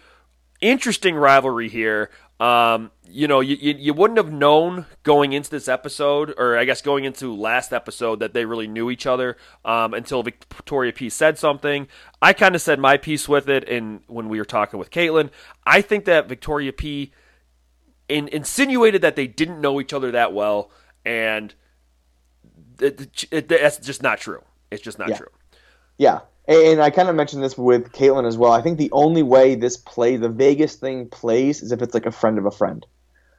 Interesting rivalry here. Um, you know, you, you you wouldn't have known going into this episode, or I guess going into last episode, that they really knew each other um, until Victoria P said something. I kind of said my piece with it, and when we were talking with Caitlin, I think that Victoria P. In, insinuated that they didn't know each other that well, and it, it, that's just not true. It's just not Yeah. true. Yeah, and I kind of mentioned this with Caitlin as well. I think the only way this play, the Vegas thing plays, is if it's like a friend of a friend,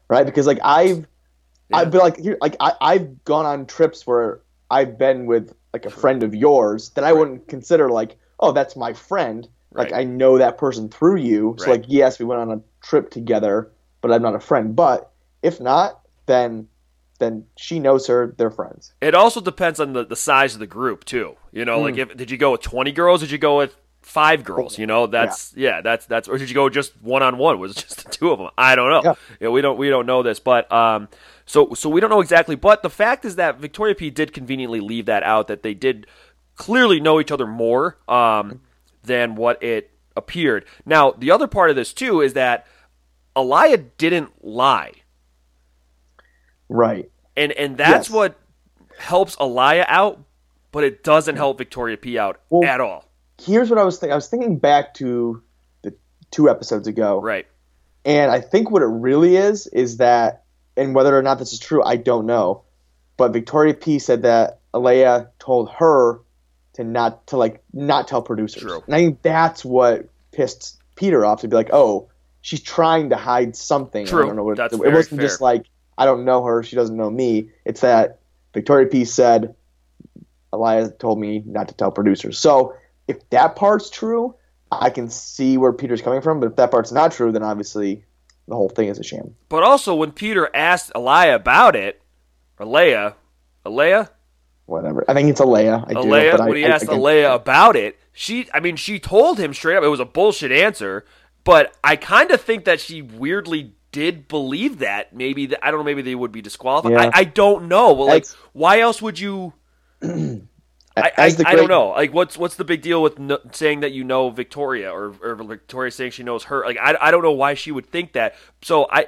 right? Because like I've, Yeah. I've been like here, like I, I've gone on trips where I've been with like a friend of yours that I wouldn't consider like, oh, that's my friend. Like Right. I know that person through you, so Right. like yes, we went on a trip together, but I'm not a friend. But if not, then then she knows her. They're friends. It also depends on the, the size of the group too. You know, Hmm. like if did you go with twenty girls? Did you go with five girls? You know, that's yeah, that's that's or did you go just one on one? Was it just the two of them? I don't know. Yeah. Yeah, we don't we don't know this, but um, so so we don't know exactly. But the fact is that Victoria P did conveniently leave that out that they did clearly know each other more um than what it appeared. Now the other part of this too is that Elia didn't lie Right. and and that's Yes. what helps Elia out, but it doesn't help Victoria P out Well- at all. here's what I was thinking. I was thinking back to the two episodes ago, Right. and I think what it really is is that, and whether or not this is true, I don't know. But Victoria P said that Alayah told her to not to like not tell producers, True. and I think that's what pissed Peter off to be like, oh, she's trying to hide something. True. I don't know what That's it very wasn't fair. just like I don't know her, she doesn't know me. It's that Victoria P said Elias told me not to tell producers. So if that part's true, I can see where Peter's coming from. But if that part's not true, then obviously the whole thing is a sham. But also when Peter asked Elia about it, or Leia, Elia, Whatever. I think it's Alayah. I do. Elia, but I, when he I- asked again, Elia about it, she, I mean, she told him straight up it was a bullshit answer. But I kind of think that she weirdly did believe that. Maybe that, I don't know. Maybe they would be disqualified. Yeah. I, I don't know. Well, like, That's- why else would you? I, I, the I don't know. Like, what's what's the big deal with no, saying that you know Victoria or, or Victoria saying she knows her? Like, I, I don't know why she would think that. So I,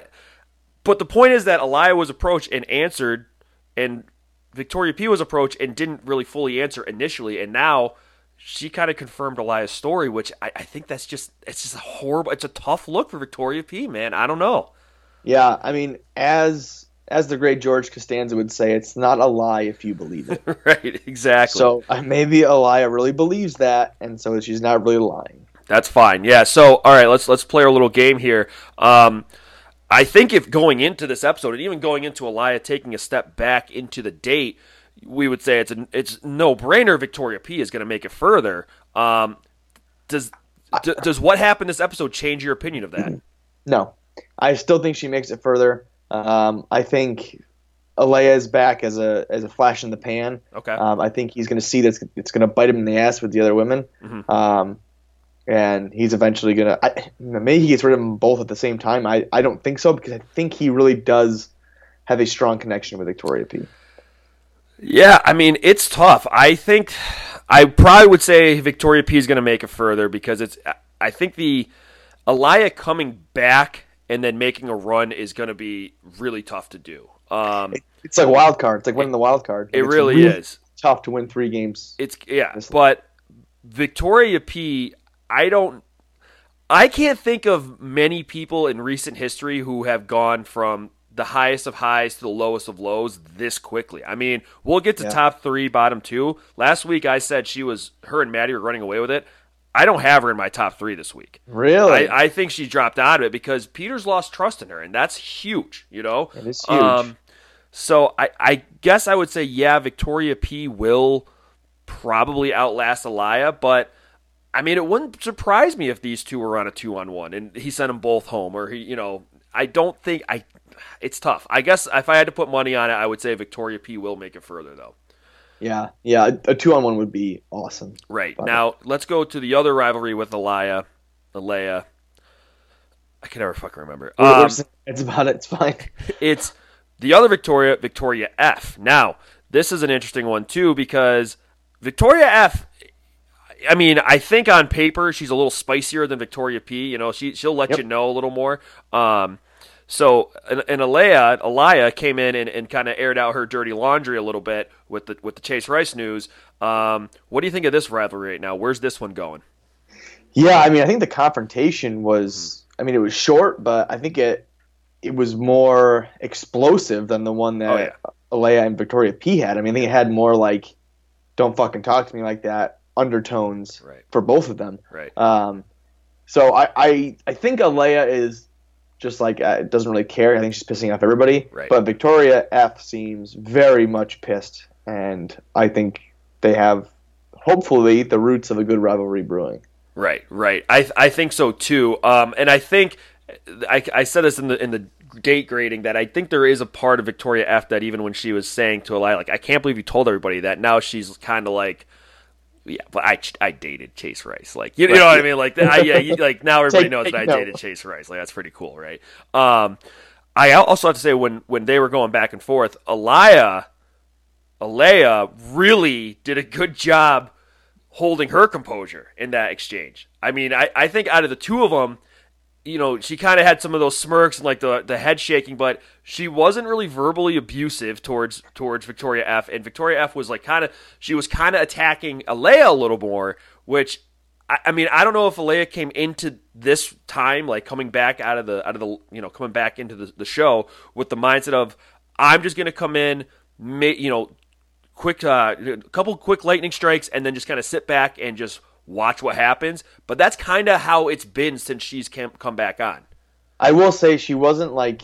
but the point is that Elia was approached and answered, and Victoria P was approached and didn't really fully answer initially, and now she kind of confirmed Elia's story, which I, I think that's just it's just a horrible. It's a tough look for Victoria P. Man, I don't know. Yeah, I mean, as as the great George Costanza would say, it's not a lie if you believe it. right? Exactly. so uh, maybe Elia really believes that, and so she's not really lying. That's fine. Yeah. So, all right, let's let's play our little game here. Um, I think if going into this episode and even going into Elia taking a step back into the date, we would say it's a it's no brainer. Victoria P is going to make it further. Um, does d- does what happened this episode change your opinion of that? No, I still think she makes it further. Um, I think Alayah is back as a as a flash in the pan. Okay. Um, I think he's going to see that it's, it's going to bite him in the ass with the other women, Mhm. um, and he's eventually going to. Maybe he gets rid of them both at the same time. I, I don't think so because I think he really does have a strong connection with Victoria P. Yeah, I mean it's tough. I think I probably would say Victoria P is going to make it further because it's. I think the Elia coming back and then making a run is going to be really tough to do. Um, It's like wild card. It's like winning the wild card. it It's really is. tough to win three games. It's yeah, but Victoria P. I don't. I can't think of many people in recent history who have gone from the highest of highs to the lowest of lows this quickly. I mean, we'll get to Yeah. top three, bottom two. Last week I said she was her and Maddie were running away with it. I don't have her in my top three this week. Really? I, I think she dropped out of it because Peter's lost trust in her, and that's huge. You know, It is huge. Um, so I, I guess I would say yeah, Victoria P will probably outlast Elia, but I mean it wouldn't surprise me if these two were on a two on one and he sent them both home, or he, you know, I don't think I. It's tough. I guess if I had to put money on it, I would say Victoria P will make it further though. yeah, yeah. A, two on one would be awesome. Right it. now, let's go to the other rivalry with Elia, Elia. I can never fucking remember. We're- we're Um, it's about it. It's fine. it's the other Victoria, Victoria F. Now, this is an interesting one too because Victoria F. I mean, I think on paper she's a little spicier than Victoria P. You know, she she'll let Yep. you know a little more. Um, so and, and Alayah, Elia came in and, and kind of aired out her dirty laundry a little bit with the with the Chase Rice news. Um, what do you think of this rivalry right now? Where's this one going? Yeah, I mean, I think the confrontation was. I mean, it was short, but I think it it was more explosive than the one that Oh, yeah. Aliyah and Victoria P had. I mean, I think it had more like, "Don't fucking talk to me like that" undertones Right. for both of them. Right. Um, so I, I I think Alayah is just like uh, doesn't really care. I think she's pissing off everybody. Right. But Victoria F seems very much pissed, and I think they have hopefully the roots of a good rivalry brewing. Right, right. I I think so too. Um, and I think I, I said this in the in the gate grading that I think there is a part of Victoria F that even when she was saying to Eli, like, I can't believe you told everybody that. Now she's kind of like, yeah, but I I dated Chase Rice. Like, you, you know what I mean? Like, I, yeah, you, like now everybody knows that I dated Chase Rice. Like, that's pretty cool, right? Um, I also have to say when when they were going back and forth, Aliyah, Alayah really did a good job holding her composure in that exchange. I mean, I, I think out of the two of them, you know, she kind of had some of those smirks and like the the head shaking, but she wasn't really verbally abusive towards towards Victoria F. And Victoria F was like kind of she was kind of attacking Alayah a little more, which I, I mean I don't know if Alayah came into this time like coming back out of the out of the you know coming back into the, the show with the mindset of I'm just gonna come in, ma- you know, quick uh, a couple quick lightning strikes and then just kind of sit back and just watch what happens but that's kind of how it's been since she's come back on I will say she wasn't like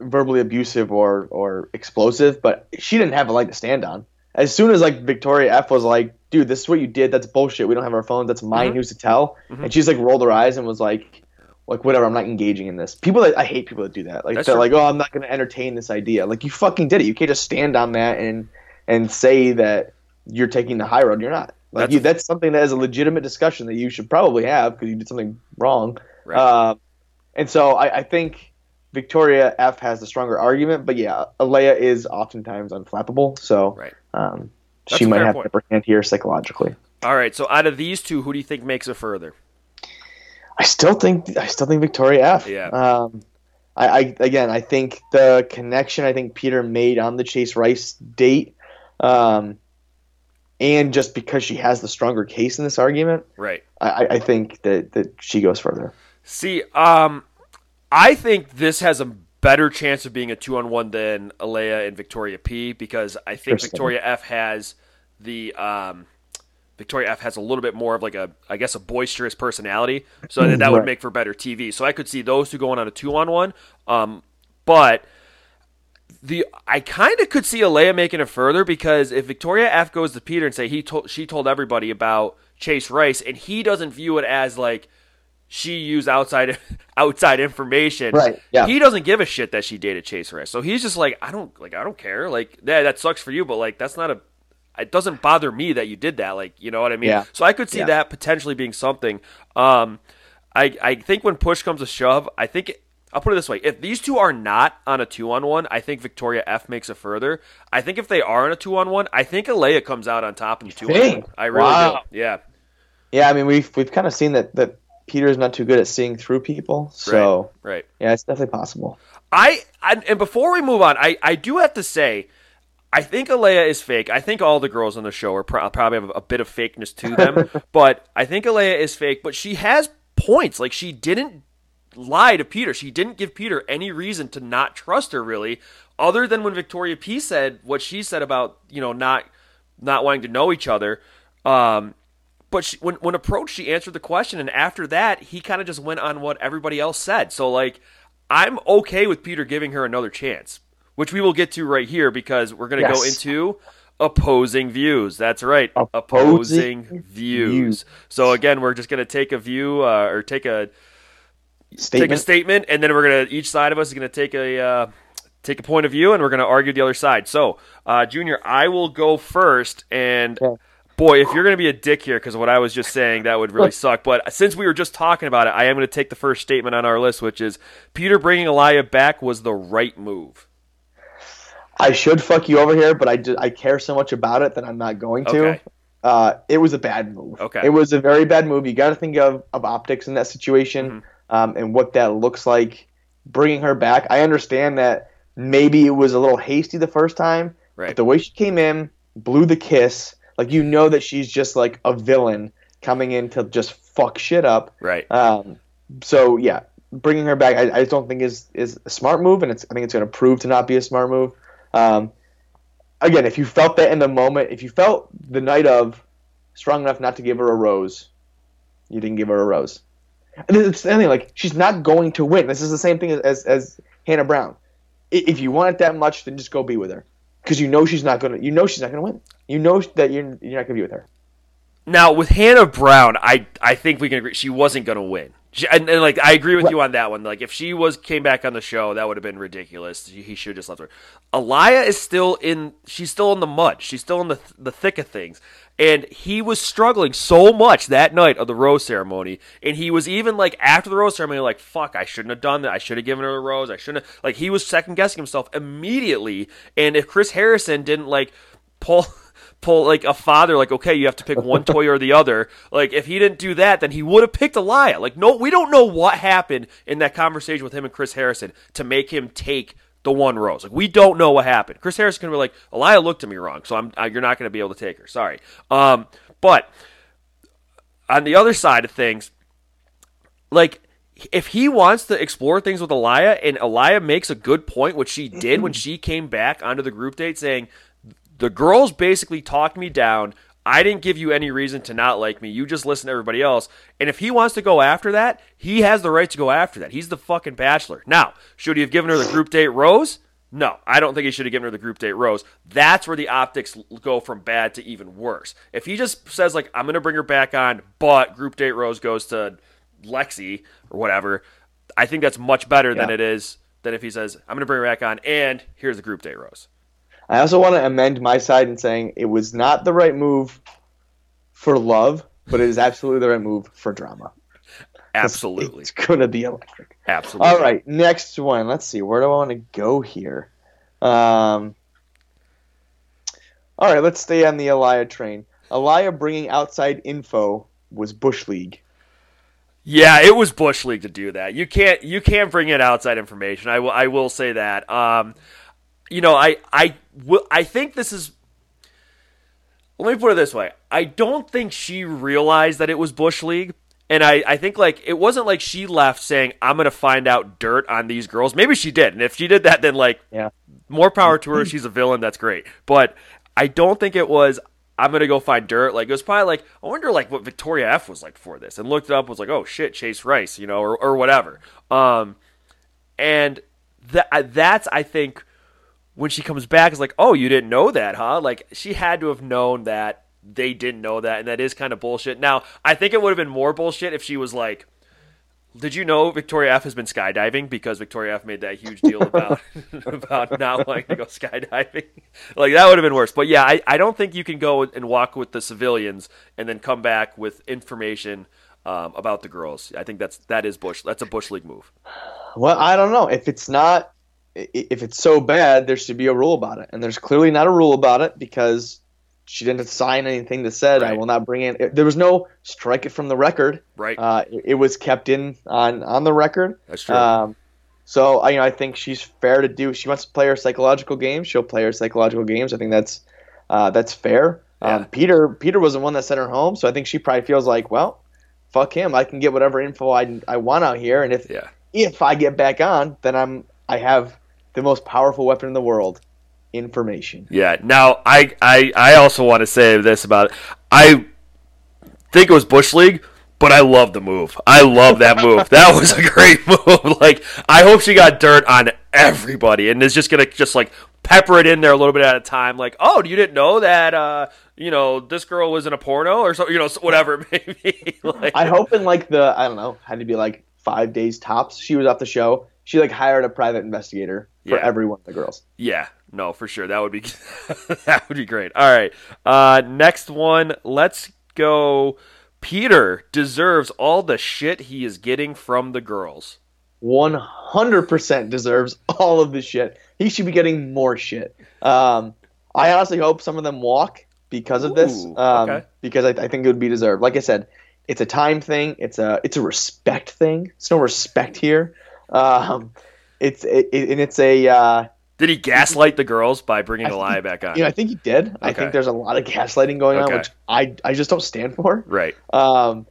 verbally abusive or or explosive, but she didn't have a leg to stand on. As soon as like Victoria F was like, "Dude, this is what you did. That's bullshit. We don't have our phones. That's mine. Mhm. Who's to tell?" Mhm. And she's like rolled her eyes and was like, "Like whatever. I'm not engaging in this." People that I hate people that do that. Like That's they're true. like, "Oh, I'm not going to entertain this idea." Like you fucking did it. You can't just stand on that and and say that you're taking the high road. You're not. Like That's- you, that's something that is a legitimate discussion that you should probably have because you did something wrong. Right. Uh, and so I, I think Victoria F has the stronger argument, but yeah, Alayah is oftentimes unflappable, so Right. um, she might have point. the upper hand here psychologically. all right so out of these two who do you think makes it further I still think I still think Victoria F. Yeah. Um, I, I again I think the connection I think Peter made on the Chase Rice date, um, and just because she has the stronger case in this argument, right I, I- think that that she goes further. see um i think this has a better chance of being a two-on-one than alea and victoria p because i think victoria f has the um Victoria F has a little bit more of like a, I guess, a boisterous personality, so that, that would make for better TV. So I could see those two going on a two-on-one. Um, but the I kind of could see Alayah making it further because if Victoria F goes to Peter and say he told she told everybody about Chase Rice and he doesn't view it as like she used outside outside information. Right, yeah. He doesn't give a shit that she dated Chase Rice. So he's just like I don't like I don't care. Like that that sucks for you, but like that's not a it doesn't bother me that you did that. Like you know what I mean? Yeah. So I could see Yeah. that potentially being something. Um, I I think when push comes to shove, I think I'll put it this way: if these two are not on a two on one, I think Victoria F makes it further. I think if they are on a two on one, I think Alayah comes out on top in the two on one. think? I really Wow. do. Yeah. Yeah, I mean we've we've kind of seen that that Peter's not too good at seeing through people, so Right. yeah, it's definitely possible. I, I and before we move on, I, I do have to say, I think Alayah is fake. I think all the girls on the show are pro- probably have a, bit of fakeness to them, but I think Alayah is fake. But she has points. Like she didn't lie to Peter. She didn't give Peter any reason to not trust her, really, other than when Victoria P said what she said about you know not not wanting to know each other. Um, but she, when when approached, she answered the question, and after that, he kind of just went on what everybody else said. So like, I'm okay with Peter giving her another chance, which we will get to right here because we're going to go into opposing views. That's right, opposing, Opposing views. views. So again, we're just going to take a view uh, or take a take a Statement. statement, and then we're gonna each side of us is gonna take a uh, take a point of view, and we're gonna argue the other side. So, uh, Junior, I will go first, and Okay. boy, if you're gonna be a dick here because of what I was just saying, that would really suck. But since we were just talking about it, I am gonna take the first statement on our list, which is Peter bringing Elia back was the right move. I should fuck you over here, but I, ju- I care so much about it that I'm not going to. Okay. Uh, it was a bad move. Okay. It was a very bad move. You got to think of, of optics in that situation Mm-hmm. Um, and what that looks like. Bringing her back, I understand that maybe it was a little hasty the first time, Right. but the way she came in, blew the kiss, like you know that she's just like a villain coming in to just fuck shit up. Right. Um, so yeah, bringing her back, I, I just don't think is is a smart move, and it's I think it's going to prove to not be a smart move. Um, again, if you felt that in the moment, if you felt the night of strong enough not to give her a rose, you didn't give her a rose. It's the thing, like she's not going to win. This is the same thing as as Hannah Brown. If you want it that much, then just go be with her because you know she's not gonna. You know she's not gonna win. You know that you're you're not gonna be with her. Now with Hannah Brown, I I think we can agree she wasn't going to win. She, and, and, like I agree with you on that one. Like if she was came back on the show, that would have been ridiculous. He should have just left her. Aliyah is still in. She's still in the mud. She's still in the the thick of things. And he was struggling so much that night of the rose ceremony. And he was even like after the rose ceremony, like, fuck, I shouldn't have done that. I should have given her a rose. I shouldn't have. Like, he was second guessing himself immediately. And if Chris Harrison didn't like pull pull like a father like okay you have to pick one toy or the other. Like if he didn't do that then he would have picked Aliyah like no we don't know what happened in that conversation with him and Chris Harrison to make him take the one rose. Like we don't know what happened. Chris Harrison can be like Aliyah looked at me wrong so I'm I, you're not going to be able to take her. Sorry. Um but on the other side of things like if he wants to explore things with Aliyah and Aliyah makes a good point, which she did when she came back onto the group date saying, the girls basically talked me down. I didn't give you any reason to not like me. You just listen to everybody else. And if he wants to go after that, he has the right to go after that. He's the fucking bachelor. Now, should he have given her the group date rose? No, I don't think he should have given her the group date rose. That's where the optics go from bad to even worse. If he just says like I'm going to bring her back on, but group date rose goes to Lexi or whatever, I think that's much better yeah. than it is than if he says I'm going to bring her back on and here's the group date rose. I also want to amend my side in saying it was not the right move for love, but it is absolutely the right move for drama. Absolutely. It's going to be electric. Absolutely. All right, next one. Let's see. Where do I want to go here? Um, all right, let's stay on the Aliyah train. Aliyah bringing outside info was Bush League. Yeah, it was Bush League to do that. You can't you can't bring in outside information. I will I will say that. Um, you know, I I I think this is. Let me put it this way: I don't think she realized that it was Bush League, and I I think like it wasn't like she left saying I'm gonna find out dirt on these girls. Maybe she did, and if she did that, then like yeah, more power to her. She's a villain. That's great, but I don't think it was. I'm gonna go find dirt. Like it was probably like I wonder like what Victoria F was like for this, and looked it up. Was like oh shit, Chase Rice, you know, or or whatever. Um, and that that's I think when she comes back is like, "Oh, you didn't know that, huh?" Like she had to have known that they didn't know that, and that is kind of bullshit. Now, I think it would have been more bullshit if she was like, "Did you know Victoria F has been skydiving?" Because Victoria F made that huge deal about about not wanting to go skydiving. like that would have been worse. But yeah, I, I don't think you can go and walk with the civilians and then come back with information. Um, about the girls, I think that's that is bush. That's a bush league move. Well, I don't know if it's not if it's so bad, there should be a rule about it. And there's clearly not a rule about it because she didn't sign anything that said right. I will not bring in. There was no strike it from the record. Right. Uh, it, it, was kept in on on the record. That's true. Um, so I, you know, I think she's fair to do. She wants to play her psychological games. She'll play her psychological games. I think that's uh, that's fair. Yeah. Um, Peter Peter was the one that sent her home, so I think she probably feels like, well, fuck him. I can get whatever info I, I want out here, and if yeah. if I get back on, then I'm I have the most powerful weapon in the world information. Yeah. Now, I, I, I also want to say this about it. I think it was Bush League, but I love the move. I love that move. that was a great move. Like, I hope she got dirt on everybody and is just going to just like pepper it in there a little bit at a time. Like, oh, you didn't know that, uh, you know, this girl was in a porno or so, you know, whatever maybe. like, I hope in like the, I don't know, had to be like five days tops. She was off the show. She like hired a private investigator for yeah. every one of the girls. Yeah, no, for sure. That would be that would be great. All right, uh, next one. Let's go. Peter deserves all the shit he is getting from the girls. One hundred percent deserves all of the shit. He should be getting more shit. Um, I honestly hope some of them walk because of Ooh, this. Um, okay. Because I, I think it would be deserved. Like I said, it's a time thing. It's a it's a respect thing. There's no respect here. Um, it's it, and it's a. Uh, did he gaslight the girls by bringing the lie back on? Yeah, I think he did. Okay. I think there's a lot of gaslighting going okay. on, which I I just don't stand for. Right. Um,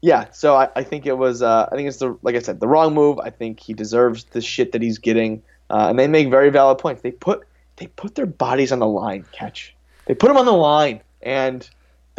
yeah. So I, I think it was. Uh, I think it's the like I said, the wrong move. I think he deserves the shit that he's getting. Uh, and they make very valid points. They put they put their bodies on the line. Catch. They put them on the line, and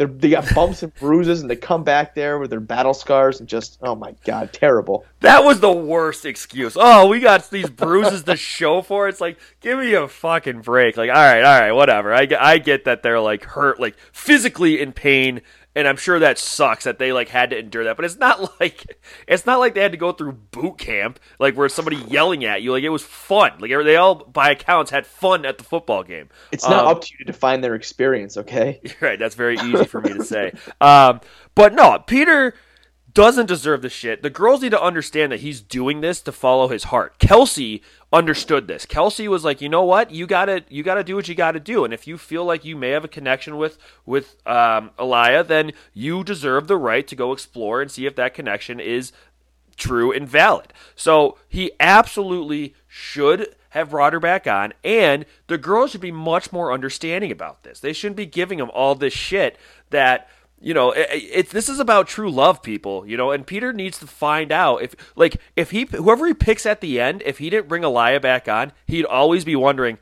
they they got bumps and bruises, and they come back there with their battle scars and just oh my god, terrible. That was the worst excuse. Oh, we got these bruises to show for. It's like, give me a fucking break. Like, all right, all right, whatever. I, I get that they're like hurt, like physically in pain, and I'm sure that sucks that they like had to endure that. But it's not like it's not like they had to go through boot camp, like where somebody yelling at you. Like it was fun. Like they all, by accounts, had fun at the football game. It's not Um, up to you to define their experience, okay? Right, that's very easy for me to say. Um, but no, Peter doesn't deserve the shit. The girls need to understand that he's doing this to follow his heart. Kelsey understood this. Kelsey was like, you know what, you gotta you gotta do what you gotta do, and if you feel like you may have a connection with with um, Elia, then you deserve the right to go explore and see if that connection is true and valid. So he absolutely should have brought her back on, and the girls should be much more understanding about this. They shouldn't be giving him all this shit that. You know, it, it, this is about true love, people. You know, and Peter needs to find out if, like, if he, whoever he picks at the end, if he didn't bring Elia back on, he'd always be wondering,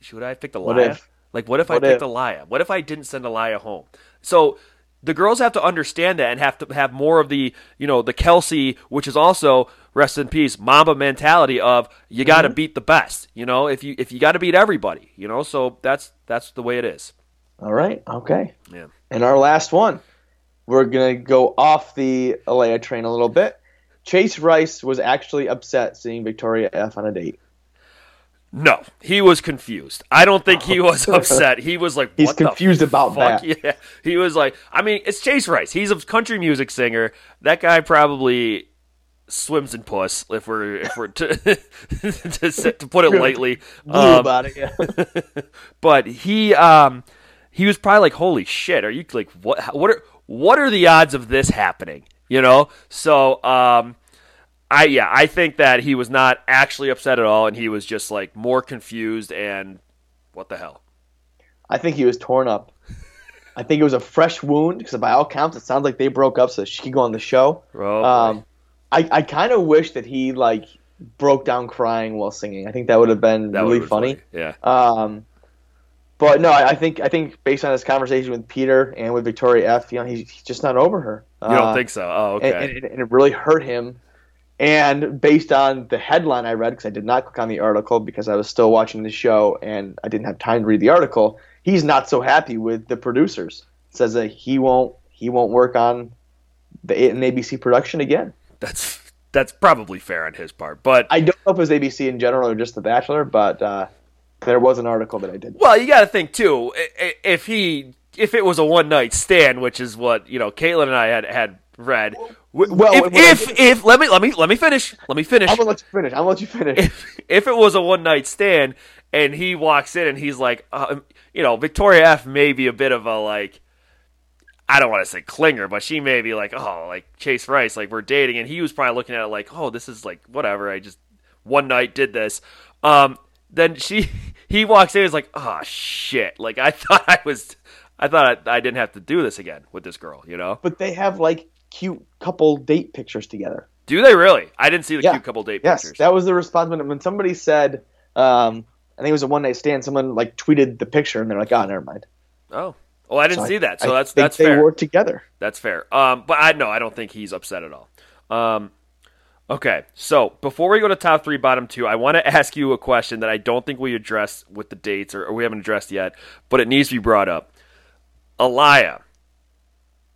should I have picked Elia? if? Like, what if I What picked if? Elia? What if I didn't send Elia home? So the girls have to understand that and have to have more of the, you know, the Kelsey, which is also rest in peace, Mamba mentality of you got to Mm-hmm. beat the best. You know, if you if you got to beat everybody, you know. So that's that's the way it is. All right, okay. Yeah. And our last one, we're gonna go off the Alayah train a little bit. Chase Rice was actually upset seeing Victoria F on a date. No, he was confused. I don't think he was upset. He was like, He's confused about fuck? that. Yeah, he was like, I mean, it's Chase Rice. He's a country music singer. That guy probably swims in puss. If we're if we're to to, to put it lightly, Um, about it, yeah. but he um he was probably like, holy shit, are you like what what are what are the odds of this happening? You know, so um. I yeah, I think that he was not actually upset at all, and he was just like more confused and what the hell. I think he was torn up. I think it was a fresh wound because by all counts, it sounds like they broke up so she could go on the show. Oh. Um, I, I kind of wish that he like broke down crying while singing. I think that would have been That really funny. Yeah, Um, but no, I I think I think based on his conversation with Peter and with Victoria F, you know, he's, he's just not over her. you don't Uh, think so? Oh, okay. and, and, and it really hurt him. And based on the headline I read, because I did not click on the article because I was still watching the show and I didn't have time to read the article, he's not so happy with the producers. says that he won't he won't work on the an ABC production again. that's that's probably fair on his part, but I don't know if it was ABC in general or just The Bachelor, but uh, there was an article that I did. well, you got to think too. If he if it was a one night stand, which is what you know, Caitlin and I had had read. Well, if, if, if let me let me let me finish. Let me finish. I'm gonna let you finish. I'm gonna let you finish. if if it was a one night stand and he walks in and he's like, uh, you know, Victoria F may be a bit of a like, I don't want to say clinger, but she may be like, oh, like Chase Rice, like we're dating, and he was probably looking at it like, oh, this is like whatever. I just one night did this. Um, then she he walks in and is like, oh shit, like I thought I was, I thought I, I didn't have to do this again with this girl, you know? but they have like cute couple date pictures together. Do they really? I didn't see the Yeah. cute couple date Yes, pictures. that was the response when, when somebody said, um, I think it was a one night stand. Someone like tweeted the picture, and they're like, "Oh, never mind." oh, well, I didn't So I- see that, so I that's that's they fair. were together. That's fair. Um, but I no, I don't think he's upset at all. Um, okay, so before we go to top three, bottom two, I want to ask you a question that I don't think we addressed with the dates or, or we haven't addressed yet, but it needs to be brought up. Elia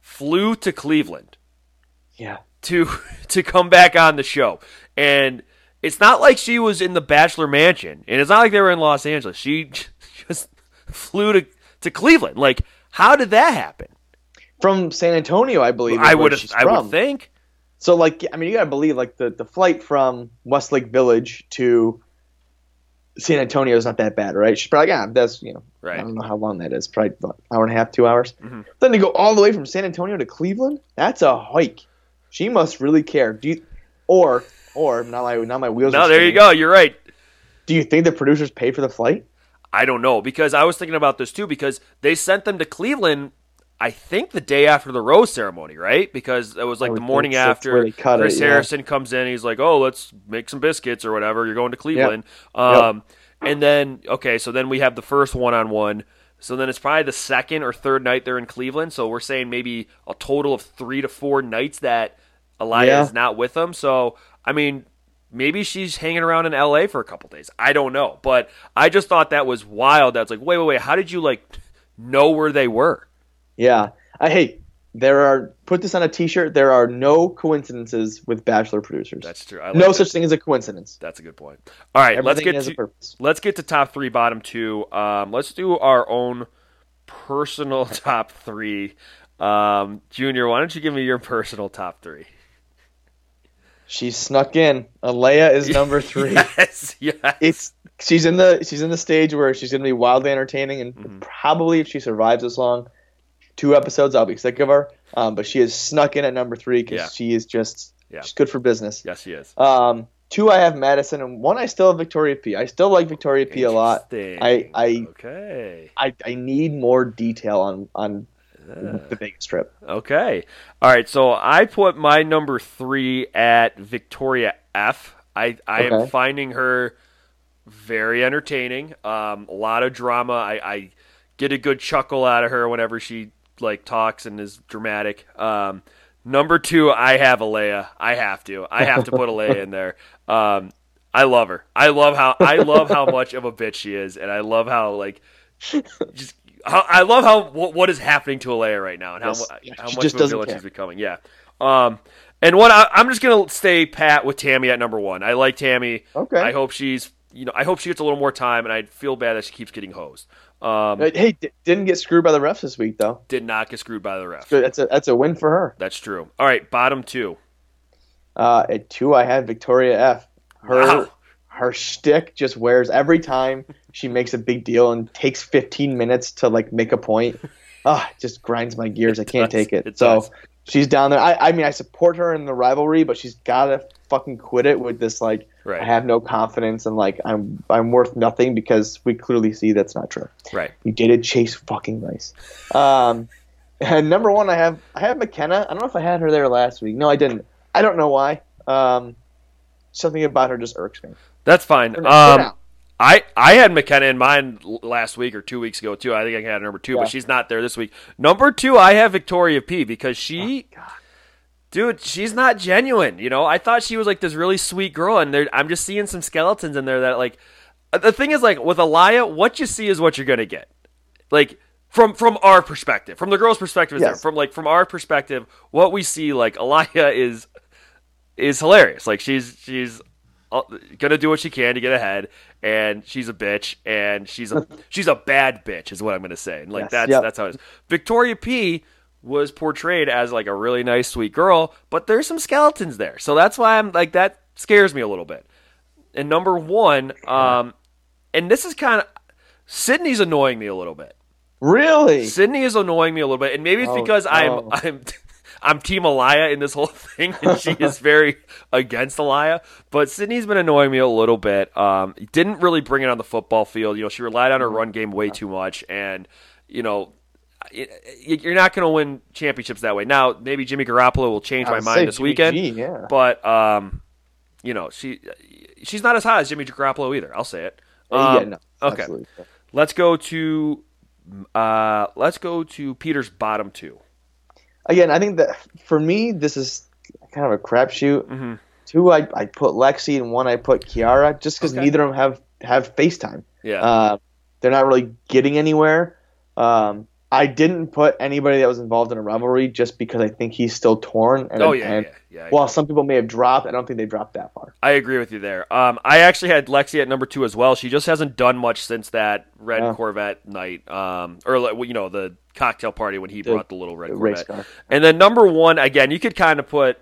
flew to Cleveland Yeah, to to come back on the show, and it's not like she was in the Bachelor Mansion, and it's not like they were in Los Angeles. She just flew to to Cleveland. Like, how did that happen? from San Antonio, I believe. I would I would think. So, like, I mean, you gotta believe like the the flight from Westlake Village to San Antonio is not that bad, right? She's probably like, yeah, that's you know, Right. I don't know how long that is, probably what, hour and a half, two hours. Mhm. Then to go all the way from San Antonio to Cleveland, that's a hike. She must really care. Do you, or or now my now my wheels. No, there you go. You're right. Do you think the producers paid for the flight? I don't know because I was thinking about this too because they sent them to Cleveland. I think the day after the rose ceremony, right? Because it was like the morning think that's where after. cut it, Chris yeah. Harrison comes in. He's like, "Oh, let's make some biscuits or whatever. You're going to Cleveland." Yep. Um, And then okay, so then we have the first one on one. So then it's probably the second or third night they're in Cleveland. So we're saying maybe a total of three to four nights that Yeah. is not with them. So I mean, maybe she's hanging around in LA for a couple days. I don't know, but I just thought that was wild. That's like, wait, wait, wait. How did you like know where they were? Yeah. I hey, there are put this on a T-shirt. There are no coincidences with Bachelor producers. That's true. I like no that. such thing as a coincidence. That's a good point. All right, let's get to let's get to top three, bottom two. Um, let's do our own personal top three. Um, Junior, why don't you give me your personal top three? She snuck in. Alayah is number three. Yes, yes. It's she's in the she's in the stage where she's going to be wildly entertaining, and Mm-hmm. probably if she survives this long, two episodes, I'll be sick of her. Um, but she is snuck in at number three because Yeah. she is just Yeah. she's good for business. yes, she is. Um, two, I have Madison, and one, I still have Victoria P. I still like Victoria P a lot. I I, okay. I I need more detail on on the Vegas trip. Okay. All right. So I put my number three at Victoria F. I I am finding her very entertaining. Um, a lot of drama. I, I get a good chuckle out of her whenever she like talks and is dramatic. Um, number two, I have Alayah. I have to. I have to put Alayah in there. Um, I love her. I love how I love how much of a bitch she is, and I love how like just how, I love how what, what is happening to Alayah right now and how, Yes. how much of a villain care. she's becoming. Yeah. Um, and what I, I'm just gonna stay pat with Tammy at number one. I like Tammy. Okay. I hope she's you know I hope she gets a little more time, and I feel bad that she keeps getting hosed. Um, hey, d- didn't get screwed by the refs this week though. did not get screwed by the refs. That's a that's a win for her. That's true. All right, bottom two. Uh, at two, I had Victoria F. Her Wow. her shtick just wears every time she makes a big deal and takes 15 minutes to like make a point. Ah, it just grinds my gears. I can't does. take it. It so does. she's down there. I, I mean, I support her in the rivalry, but she's gotta fucking quit it with this like Right. I have no confidence and like I'm I'm worth nothing because we clearly see that's not true. Right. You dated Chase fucking nice. Um, and number one, I have I have Mykenna. I don't know if I had her there last week. No, I didn't. I don't know why. Um, something about her just irks me. That's fine. For for Um. I I had Mykenna in mind last week or two weeks ago too. I think I had number two, Yeah. but she's not there this week. Number two, I have Victoria P because she, Oh, dude, she's not genuine. You know, I thought she was like this really sweet girl, and there, I'm just seeing some skeletons in there that like. uh, The thing is, like with Alayah, what you see is what you're gonna get. Like from from our perspective, from the girl's perspective. Yes. From like from our perspective, what we see, like Alayah is is hilarious. Like she's she's uh, gonna do what she can to get ahead, and she's a bitch, and she's a she's a bad bitch, is what I'm gonna say. And like Yes, that's yep. that's how it is. Victoria P was portrayed as like a really nice, sweet girl, but there's some skeletons there, so that's why I'm like that scares me a little bit. And number one, um, and this is kind of Sydney's annoying me a little bit. Really? Sydney is annoying me a little bit, and maybe it's Oh, because I'm. I'm I'm Team Alayah in this whole thing, and she is very against Alayah. But Sydney's been annoying me a little bit. Um, didn't really bring it on the football field. You know, she relied on her run game way too much, and you know. You're not going to win championships that way. Now, maybe Jimmy Garoppolo will change my mind this weekend, GG, yeah. but um, you know, she she's not as hot as Jimmy Garoppolo either. I'll say it. yeah, Um, no, okay. absolutely. Let's go to uh, let's go to Peter's bottom two. Again, I think that for me, this is kind of a crapshoot. Mm-hmm. Two, I, I put Lexi, and one I put Kiarra, just because Okay. neither of them have have FaceTime. Yeah. Uh, they're not really getting anywhere. Um, I didn't put anybody that was involved in a rivalry just because I think he's still torn. And, oh yeah, and yeah, yeah. I, while some people may have dropped, I don't think they dropped that far. I agree with you there. Um, I actually had Lexi at number two as well. She just hasn't done much since that red Yeah. Corvette night, um, or you know the cocktail party when he The- brought the little red the Corvette. car. And then number one again, you could kind of put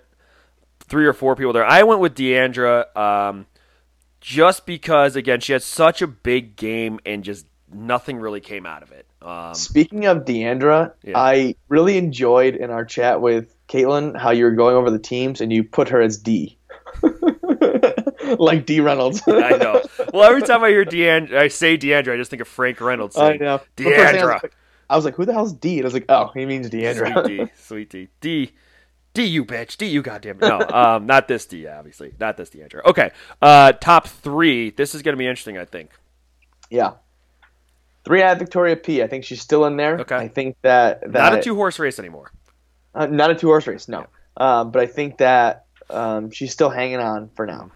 three or four people there. I went with Deandra, um, just because again she had such a big game and just nothing really came out of it. Um, Speaking of Deandra, Yeah. I really enjoyed in our chat with Caitlin how you were going over the teams and you put her as D. like D Reynolds. I know. Well, every time I hear Deandra, I say Deandra, I just think of Frank Reynolds. I Saying, know. The first thing I was Deandra. like- I was like, who the hell's D? And I was like, oh, he means Deandra. Sweet D, sweet D, D, D, you bitch, D, you goddamn. No, um, not this D, obviously, not this Deandra. Okay, uh, top three. This is gonna be interesting, I think. Yeah. Three out Victoria P. I think she's still in there. Okay. I think that, that Not a two horse race anymore. Uh, not a two horse race, no. Um, but I think that um, she's still hanging on for now.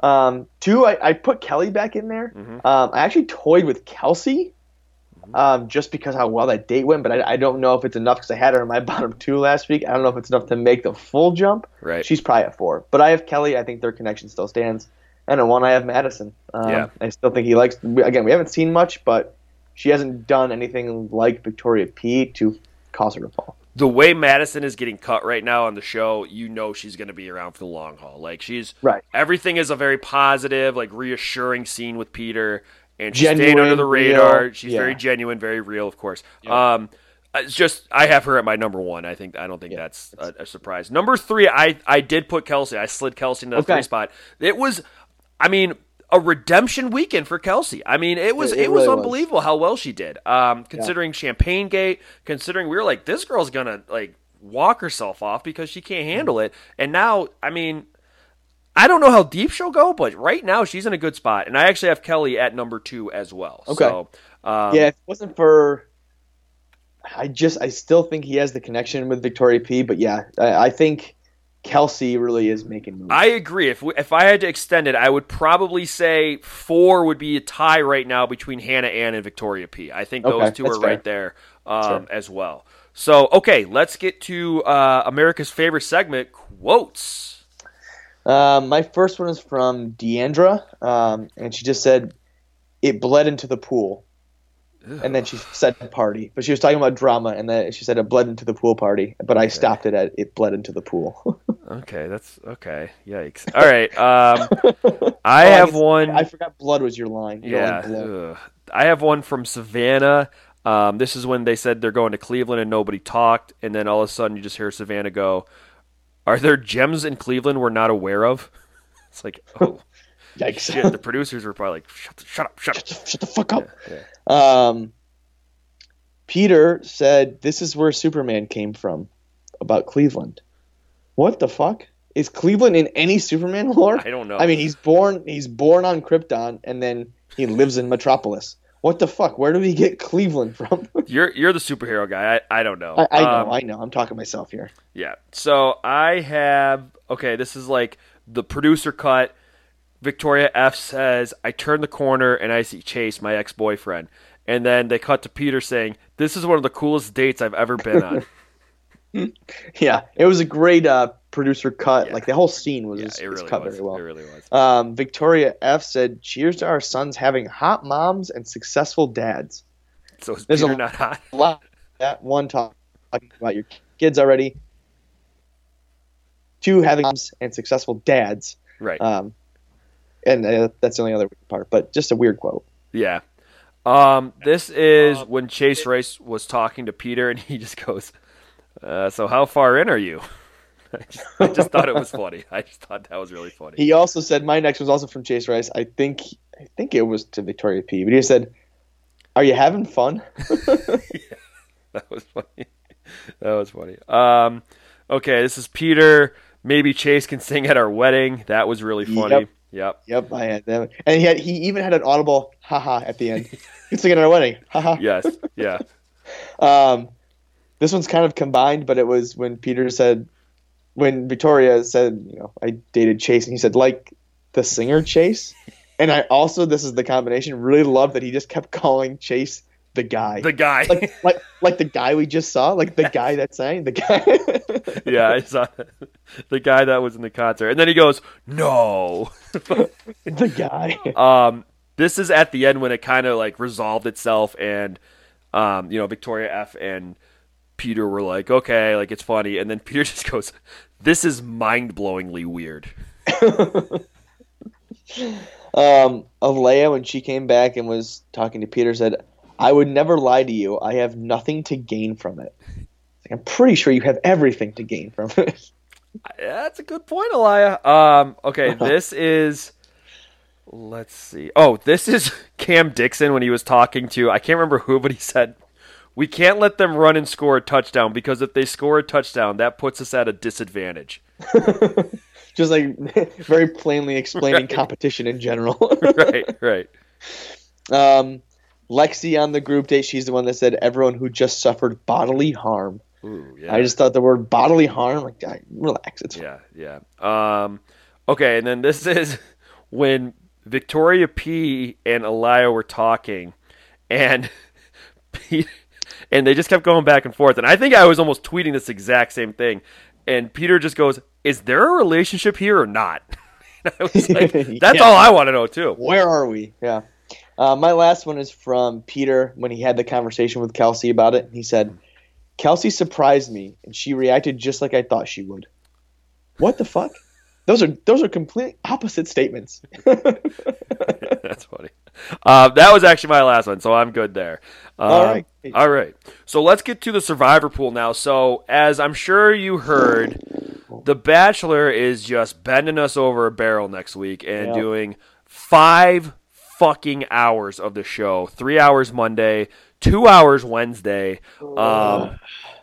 Um, two, I, I put Kelley back in there. Mhm. Um, I actually toyed with Kelsey um, just because how well that date went, but I, I don't know if it's enough because I had her in my bottom two last week. I don't know if it's enough to make the full jump. Right. She's probably at four. But I have Kelley. I think their connection still stands. And at one, I have Madison. Um, Yeah. I still think he likes. Again, we haven't seen much, but she hasn't done anything like Victoria P to cause her to fall. the way Madison is getting cut right now on the show, you know she's going to be around for the long haul. Like she's Right. everything is a very positive, like reassuring scene with Peter, and she's staying Genuine, under the radar. real, she's yeah. very genuine, very real, of course. Um, it's just I have her at my number one. I think I don't think that's a, a surprise. Number three, I I did put Kelsey. I slid Kelsey into the Okay. three spot. It was, I mean. A redemption weekend for Kelsey. I mean, it was It- it, it was really was. unbelievable how well she did. Um, considering Champagne Gate, considering we were like, this girl's gonna like walk herself off because she can't handle it. And now, I mean, I don't know how deep she'll go, but right now she's in a good spot. And I actually have Kelley at number two as well. Okay. So, um, yeah, if it wasn't for, I just I still think he has the connection with Victoria P. But yeah, I, I think Kelsey really is making moves. I agree. If we, if I had to extend it, I would probably say four would be a tie right now between Hannah Ann and Victoria P. I think those Okay, two are fair. right there um, as well. So okay, let's get to uh, America's favorite segment, quotes. Um, my first one is from Deandra, um, and she just said it bled into the pool, and then she said party, but she was talking about drama, and then she said it bled into the pool party, but I stopped it at it bled into the pool. Okay, that's okay. Yikes. All right. Um, I Oh, have guess- one. I forgot blood was your line. You yeah. like blood. ugh. I have one from Savannah. Um, this is when they said they're going to Cleveland and nobody talked, and then all of a sudden you just hear Savannah go, "Are there gems in Cleveland we're not aware of?" It's like, oh Yikes! shit. The producers were probably like, "Shut, the, shut up, shut up." Shut the fuck up. Um, Peter said, "This is where Superman came from." About Cleveland. What the fuck is Cleveland in any Superman lore? I don't know. I mean, he's born he's born on Krypton, and then he lives in Metropolis. What the fuck? Where do we get Cleveland from? You're you're the superhero guy. I, I don't know. I, I know, Um, I know. I'm talking myself here. Yeah. So I have okay, this is like the producer cut. Victoria F says, I turn the corner and I see Chase, my ex boyfriend. And then they cut to Peter saying, This is one of the coolest dates I've ever been on. Yeah, it was a great uh, producer cut. Yeah. Like the whole scene was, yeah, was really cut was. very well. It really was. Um, Victoria F said, "Cheers to our sons having hot moms and successful dads." So There's a- not hot? Lot that one talking about your kids already. Two having moms and successful dads. Right. Um, and uh, that's the only other part, but just a weird quote. Yeah. Um, this is when Chase Rice was talking to Peter, and he just goes, uh, "So how far in are you?" I just, I just thought it was funny. I just thought that was really funny. He also said, "My next was also from Chase Rice. I think, I think it was to Victoria P. But he said, "Are you having fun?" That was funny. That was funny. Um, okay, this is Peter. Maybe Chase can sing at our wedding. That was really funny. Yep. Yep. Yep, I had them, and he had he even had an audible haha at the end. It's like at our wedding, haha. Yes. Yeah. Um, this one's kind of combined, but it was when Peter said, when Victoria said, you know, I dated Chase, and he said, like the singer Chase. And I also, this is the combination, really love that he just kept calling Chase the guy. The guy. like, like, like the guy we just saw, like the guy that sang, the guy. yeah, I saw the guy that was in the concert, and then he goes, "No." the guy. um, this is at the end when it kind of like resolved itself, and um, you know, Victoria F and Peter were like, "Okay, like it's funny," and then Peter just goes, "This is mind blowingly weird." Um, Alayah, when she came back and was talking to Peter, said, I would never lie to you. I have nothing to gain from it. Like, I'm pretty sure you have everything to gain from it. That's a good point, Alayah. Um, okay, this is. Let's see. Oh, this is Cam Dixon when he was talking to I can't remember who, but he said, "We can't let them run and score a touchdown because if they score a touchdown, that puts us at a disadvantage." Just like very plainly explaining competition in general. right, right. Um, Lexi on the group date, she's the one that said everyone who just suffered bodily harm. Ooh, yeah. I just thought the word bodily harm, like, relax. It's Yeah, yeah. Um, okay, and then this is when Victoria P and Alayah were talking, and Pete, and they just kept going back and forth. And I think I was almost tweeting this exact same thing. And Peter just goes, "Is there a relationship here or not?" I was like, "That's Yeah. all I want to know too." Where are we? Yeah. Uh, my last one is from Peter when he had the conversation with Kelsey about it. He said, Kelsey surprised me and she reacted just like I thought she would. What the fuck? Those are those are complete opposite statements. That's funny. Uh, that was actually my last one, so I'm good there. Um, All right. All right. So let's get to the survivor pool now. So, as I'm sure you heard, The Bachelor is just bending us over a barrel next week and Yeah. doing five fucking hours of the show. Three hours Monday, two hours Wednesday. Um,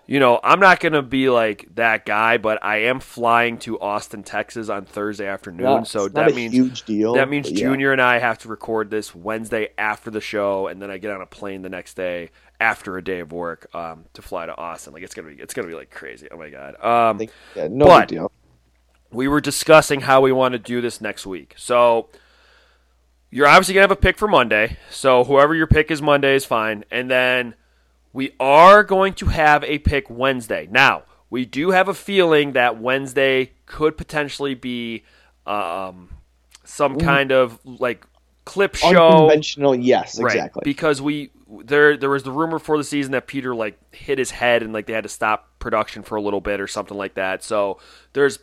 you know, I'm not going to be like that guy, but I am flying to Austin, Texas on Thursday afternoon. Yeah, so that a means huge deal. that means but yeah. Junior and I have to record this Wednesday after the show, and then I get on a plane the next day after a day of work um, to fly to Austin. Like it's gonna be, it's gonna be like crazy. Oh my god. Um, Think- yeah, no but- big deal. we were discussing how we want to do this next week. So you're obviously gonna have a pick for Monday. So whoever your pick is Monday is fine, and then we are going to have a pick Wednesday. Now we do have a feeling that Wednesday could potentially be um, some kind of like clip show. Unconventional, yes, Right, exactly. because we there there was the rumor for the season that Peter like hit his head and like they had to stop production for a little bit or something like that. So there's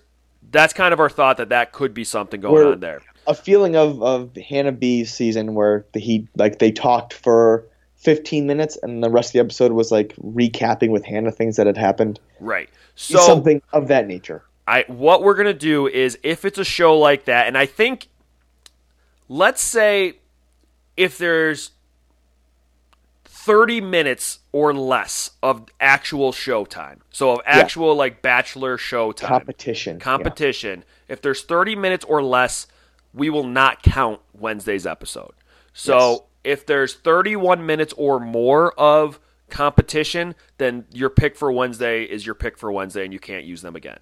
that's kind of our thought that that could be something going We're- on there. a feeling of of Hannah B's season where the, he like they talked for 15 minutes and the rest of the episode was like recapping with Hannah things that had happened. Right. So Something of that nature. I what we're gonna do is if it's a show like that, and I think let's say if there's 30 minutes or less of actual show time. So of actual like bachelor show time. Competition. yeah. competition. If there's 30 minutes or less, we will not count Wednesday's episode. So Yes. If there's 31 minutes or more of competition, then your pick for Wednesday is your pick for Wednesday and you can't use them again.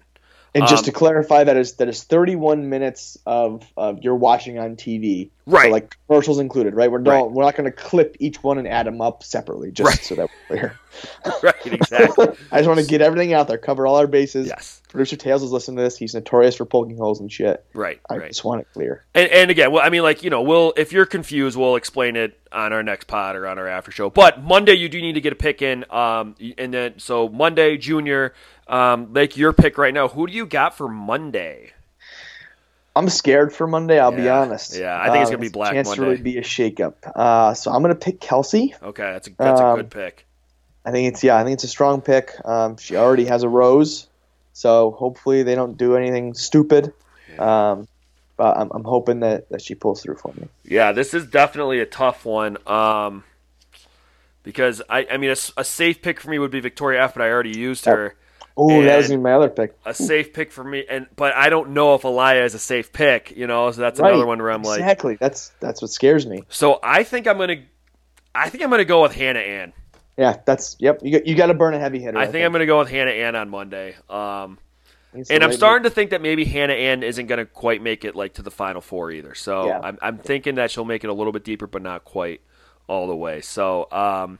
And just Um, to clarify, that is that is 31 minutes of, of you're watching on TV, Right. So like commercials included, right? We're not Right. we're not going to clip each one and add them up separately, just Right. so that we're clear. right, exactly. I just want to get everything out there, cover all our bases. yes. Producer Tails is listening to this. He's notorious for poking holes and shit. Right, I right. just want it clear. And, and again, well, I mean, like you know, we'll if you're confused, we'll explain it on our next pod or on our after show. But Monday, you do need to get a pick in, um, and then so Monday, Junior, um, like your pick right now. Who do you got for Monday? I'm scared for Monday. I'll be honest. Yeah, I think it's Uh, gonna be a Black chance Monday. to really be a shakeup. Uh, so I'm gonna pick Kelsey. Okay, that's a that's a Um, good pick. I think it's yeah. I think it's a strong pick. Um, she already has a rose, so hopefully they don't do anything stupid. Um, but I'm, I'm hoping that, that she pulls through for me. Yeah, this is definitely a tough one. Um, because I, I mean, a safe pick for me would be Victoria F, but I already used her. Oh, that was my other pick. A safe pick for me, and but I don't know if Alayah is a safe pick. You know, so that's Right, another one where I'm like, exactly. That's that's what scares me. so I think I'm gonna, I think I'm gonna go with Hannah Ann. Yeah, that's yep. You got, you got to burn a heavy hitter. I think I'm gonna go with Hannah Ann on Monday. Um, and I'm starting to think that maybe Hannah Ann isn't gonna quite make it like to the final four either. So Yeah. I'm I'm thinking that she'll make it a little bit deeper, but not quite all the way. So um,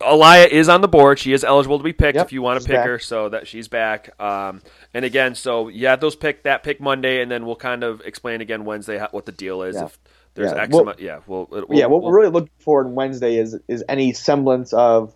Alayah is on the board. She is eligible to be picked Yep, if you want to pick back. her. So that she's back. Um, and again, so you have those pick that pick Monday, and then we'll kind of explain again Wednesday how, what the deal is. Yeah. If there's Yeah, X well- amount, yeah, we'll, we'll yeah, what we'll- we're really looking for on Wednesday is is any semblance of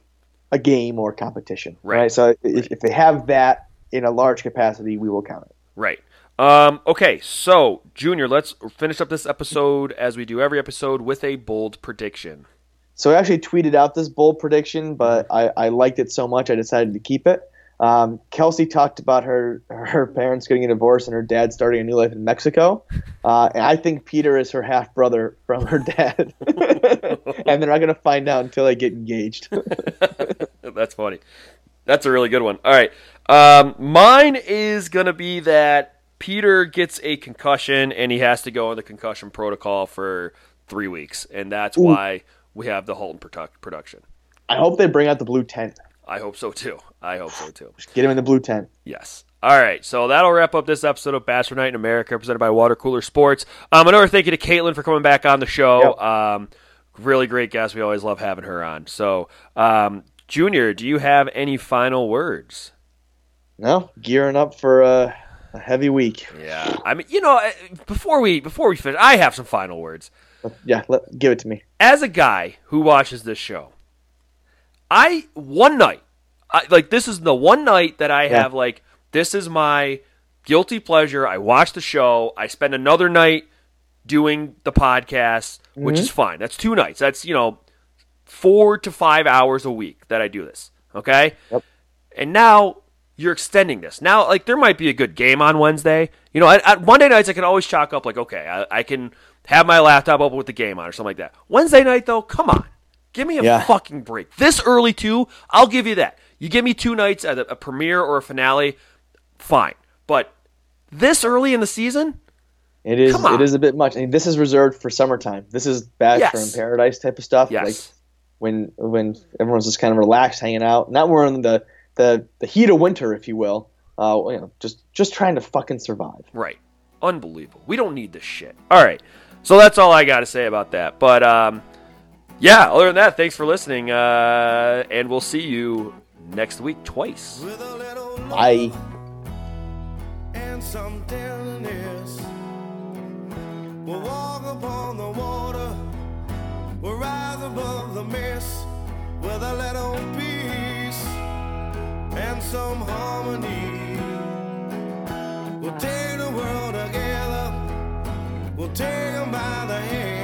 a game or competition, Right. right? So if, if they have that in a large capacity, we will count it. Right. Um, okay, so Junior, let's finish up this episode as we do every episode with a bold prediction. So I actually tweeted out this bold prediction, but I, I liked it so much I decided to keep it. Um, Kelsey talked about her her parents getting a divorce and her dad starting a new life in Mexico. Uh, and I think Peter is her half brother from her dad, and they're not going to find out until they get engaged. That's funny. That's a really good one. All right. Um, mine is going to be that Peter gets a concussion and he has to go on the concussion protocol for three weeks, and that's why we have the Holton produc- production. I hope they bring out the blue tent. I hope so too. I hope so too. Just get him in the blue tent. Yes. All right, so that'll wrap up this episode of Bachelor Night in America, presented by Water Cooler Sports. Um, another thank you to Caitlin for coming back on the show. Yep. Um, really great guest. We always love having her on. So, um, Junior, do you have any final words? No, gearing up for uh, a heavy week. Yeah, I mean, you know, before we before we finish, I have some final words. Yeah, let, give it to me. As a guy who watches this show, I one night, I, like this is the one night that I Yeah. have like this is my guilty pleasure. I watch the show. I spend another night doing the podcast, which is mm-hmm. fine. That's two nights. That's you know four to five hours a week that I do this. Okay, Yep. and now you're extending this. Now, like there might be a good game on Wednesday. You know, at, at Monday nights I can always chalk up like, okay, I, I can have my laptop open with the game on or something like that. Wednesday night though, come on, give me a Yeah. fucking break. This early too, I'll give you that. You give me two nights at a, a premiere or a finale, fine. But this early in the season, It is Come on. it is a bit much. I mean, this is reserved for summertime. This is Bachelor Yes. in Paradise type of stuff. yes, Like when when everyone's just kind of relaxed, hanging out. Not we're in the the the heat of winter, if you will. Uh, you know, just just trying to fucking survive. Right. Unbelievable. We don't need this shit. All right. So that's all I got to say about that. But um, yeah, other than that, thanks for listening. Uh, and we'll see you next week twice. With a little love I and some tenderness. We'll walk upon the water. We'll rise above the mist with a little peace and some harmony. We'll take the world together. We'll take 'em by the hand.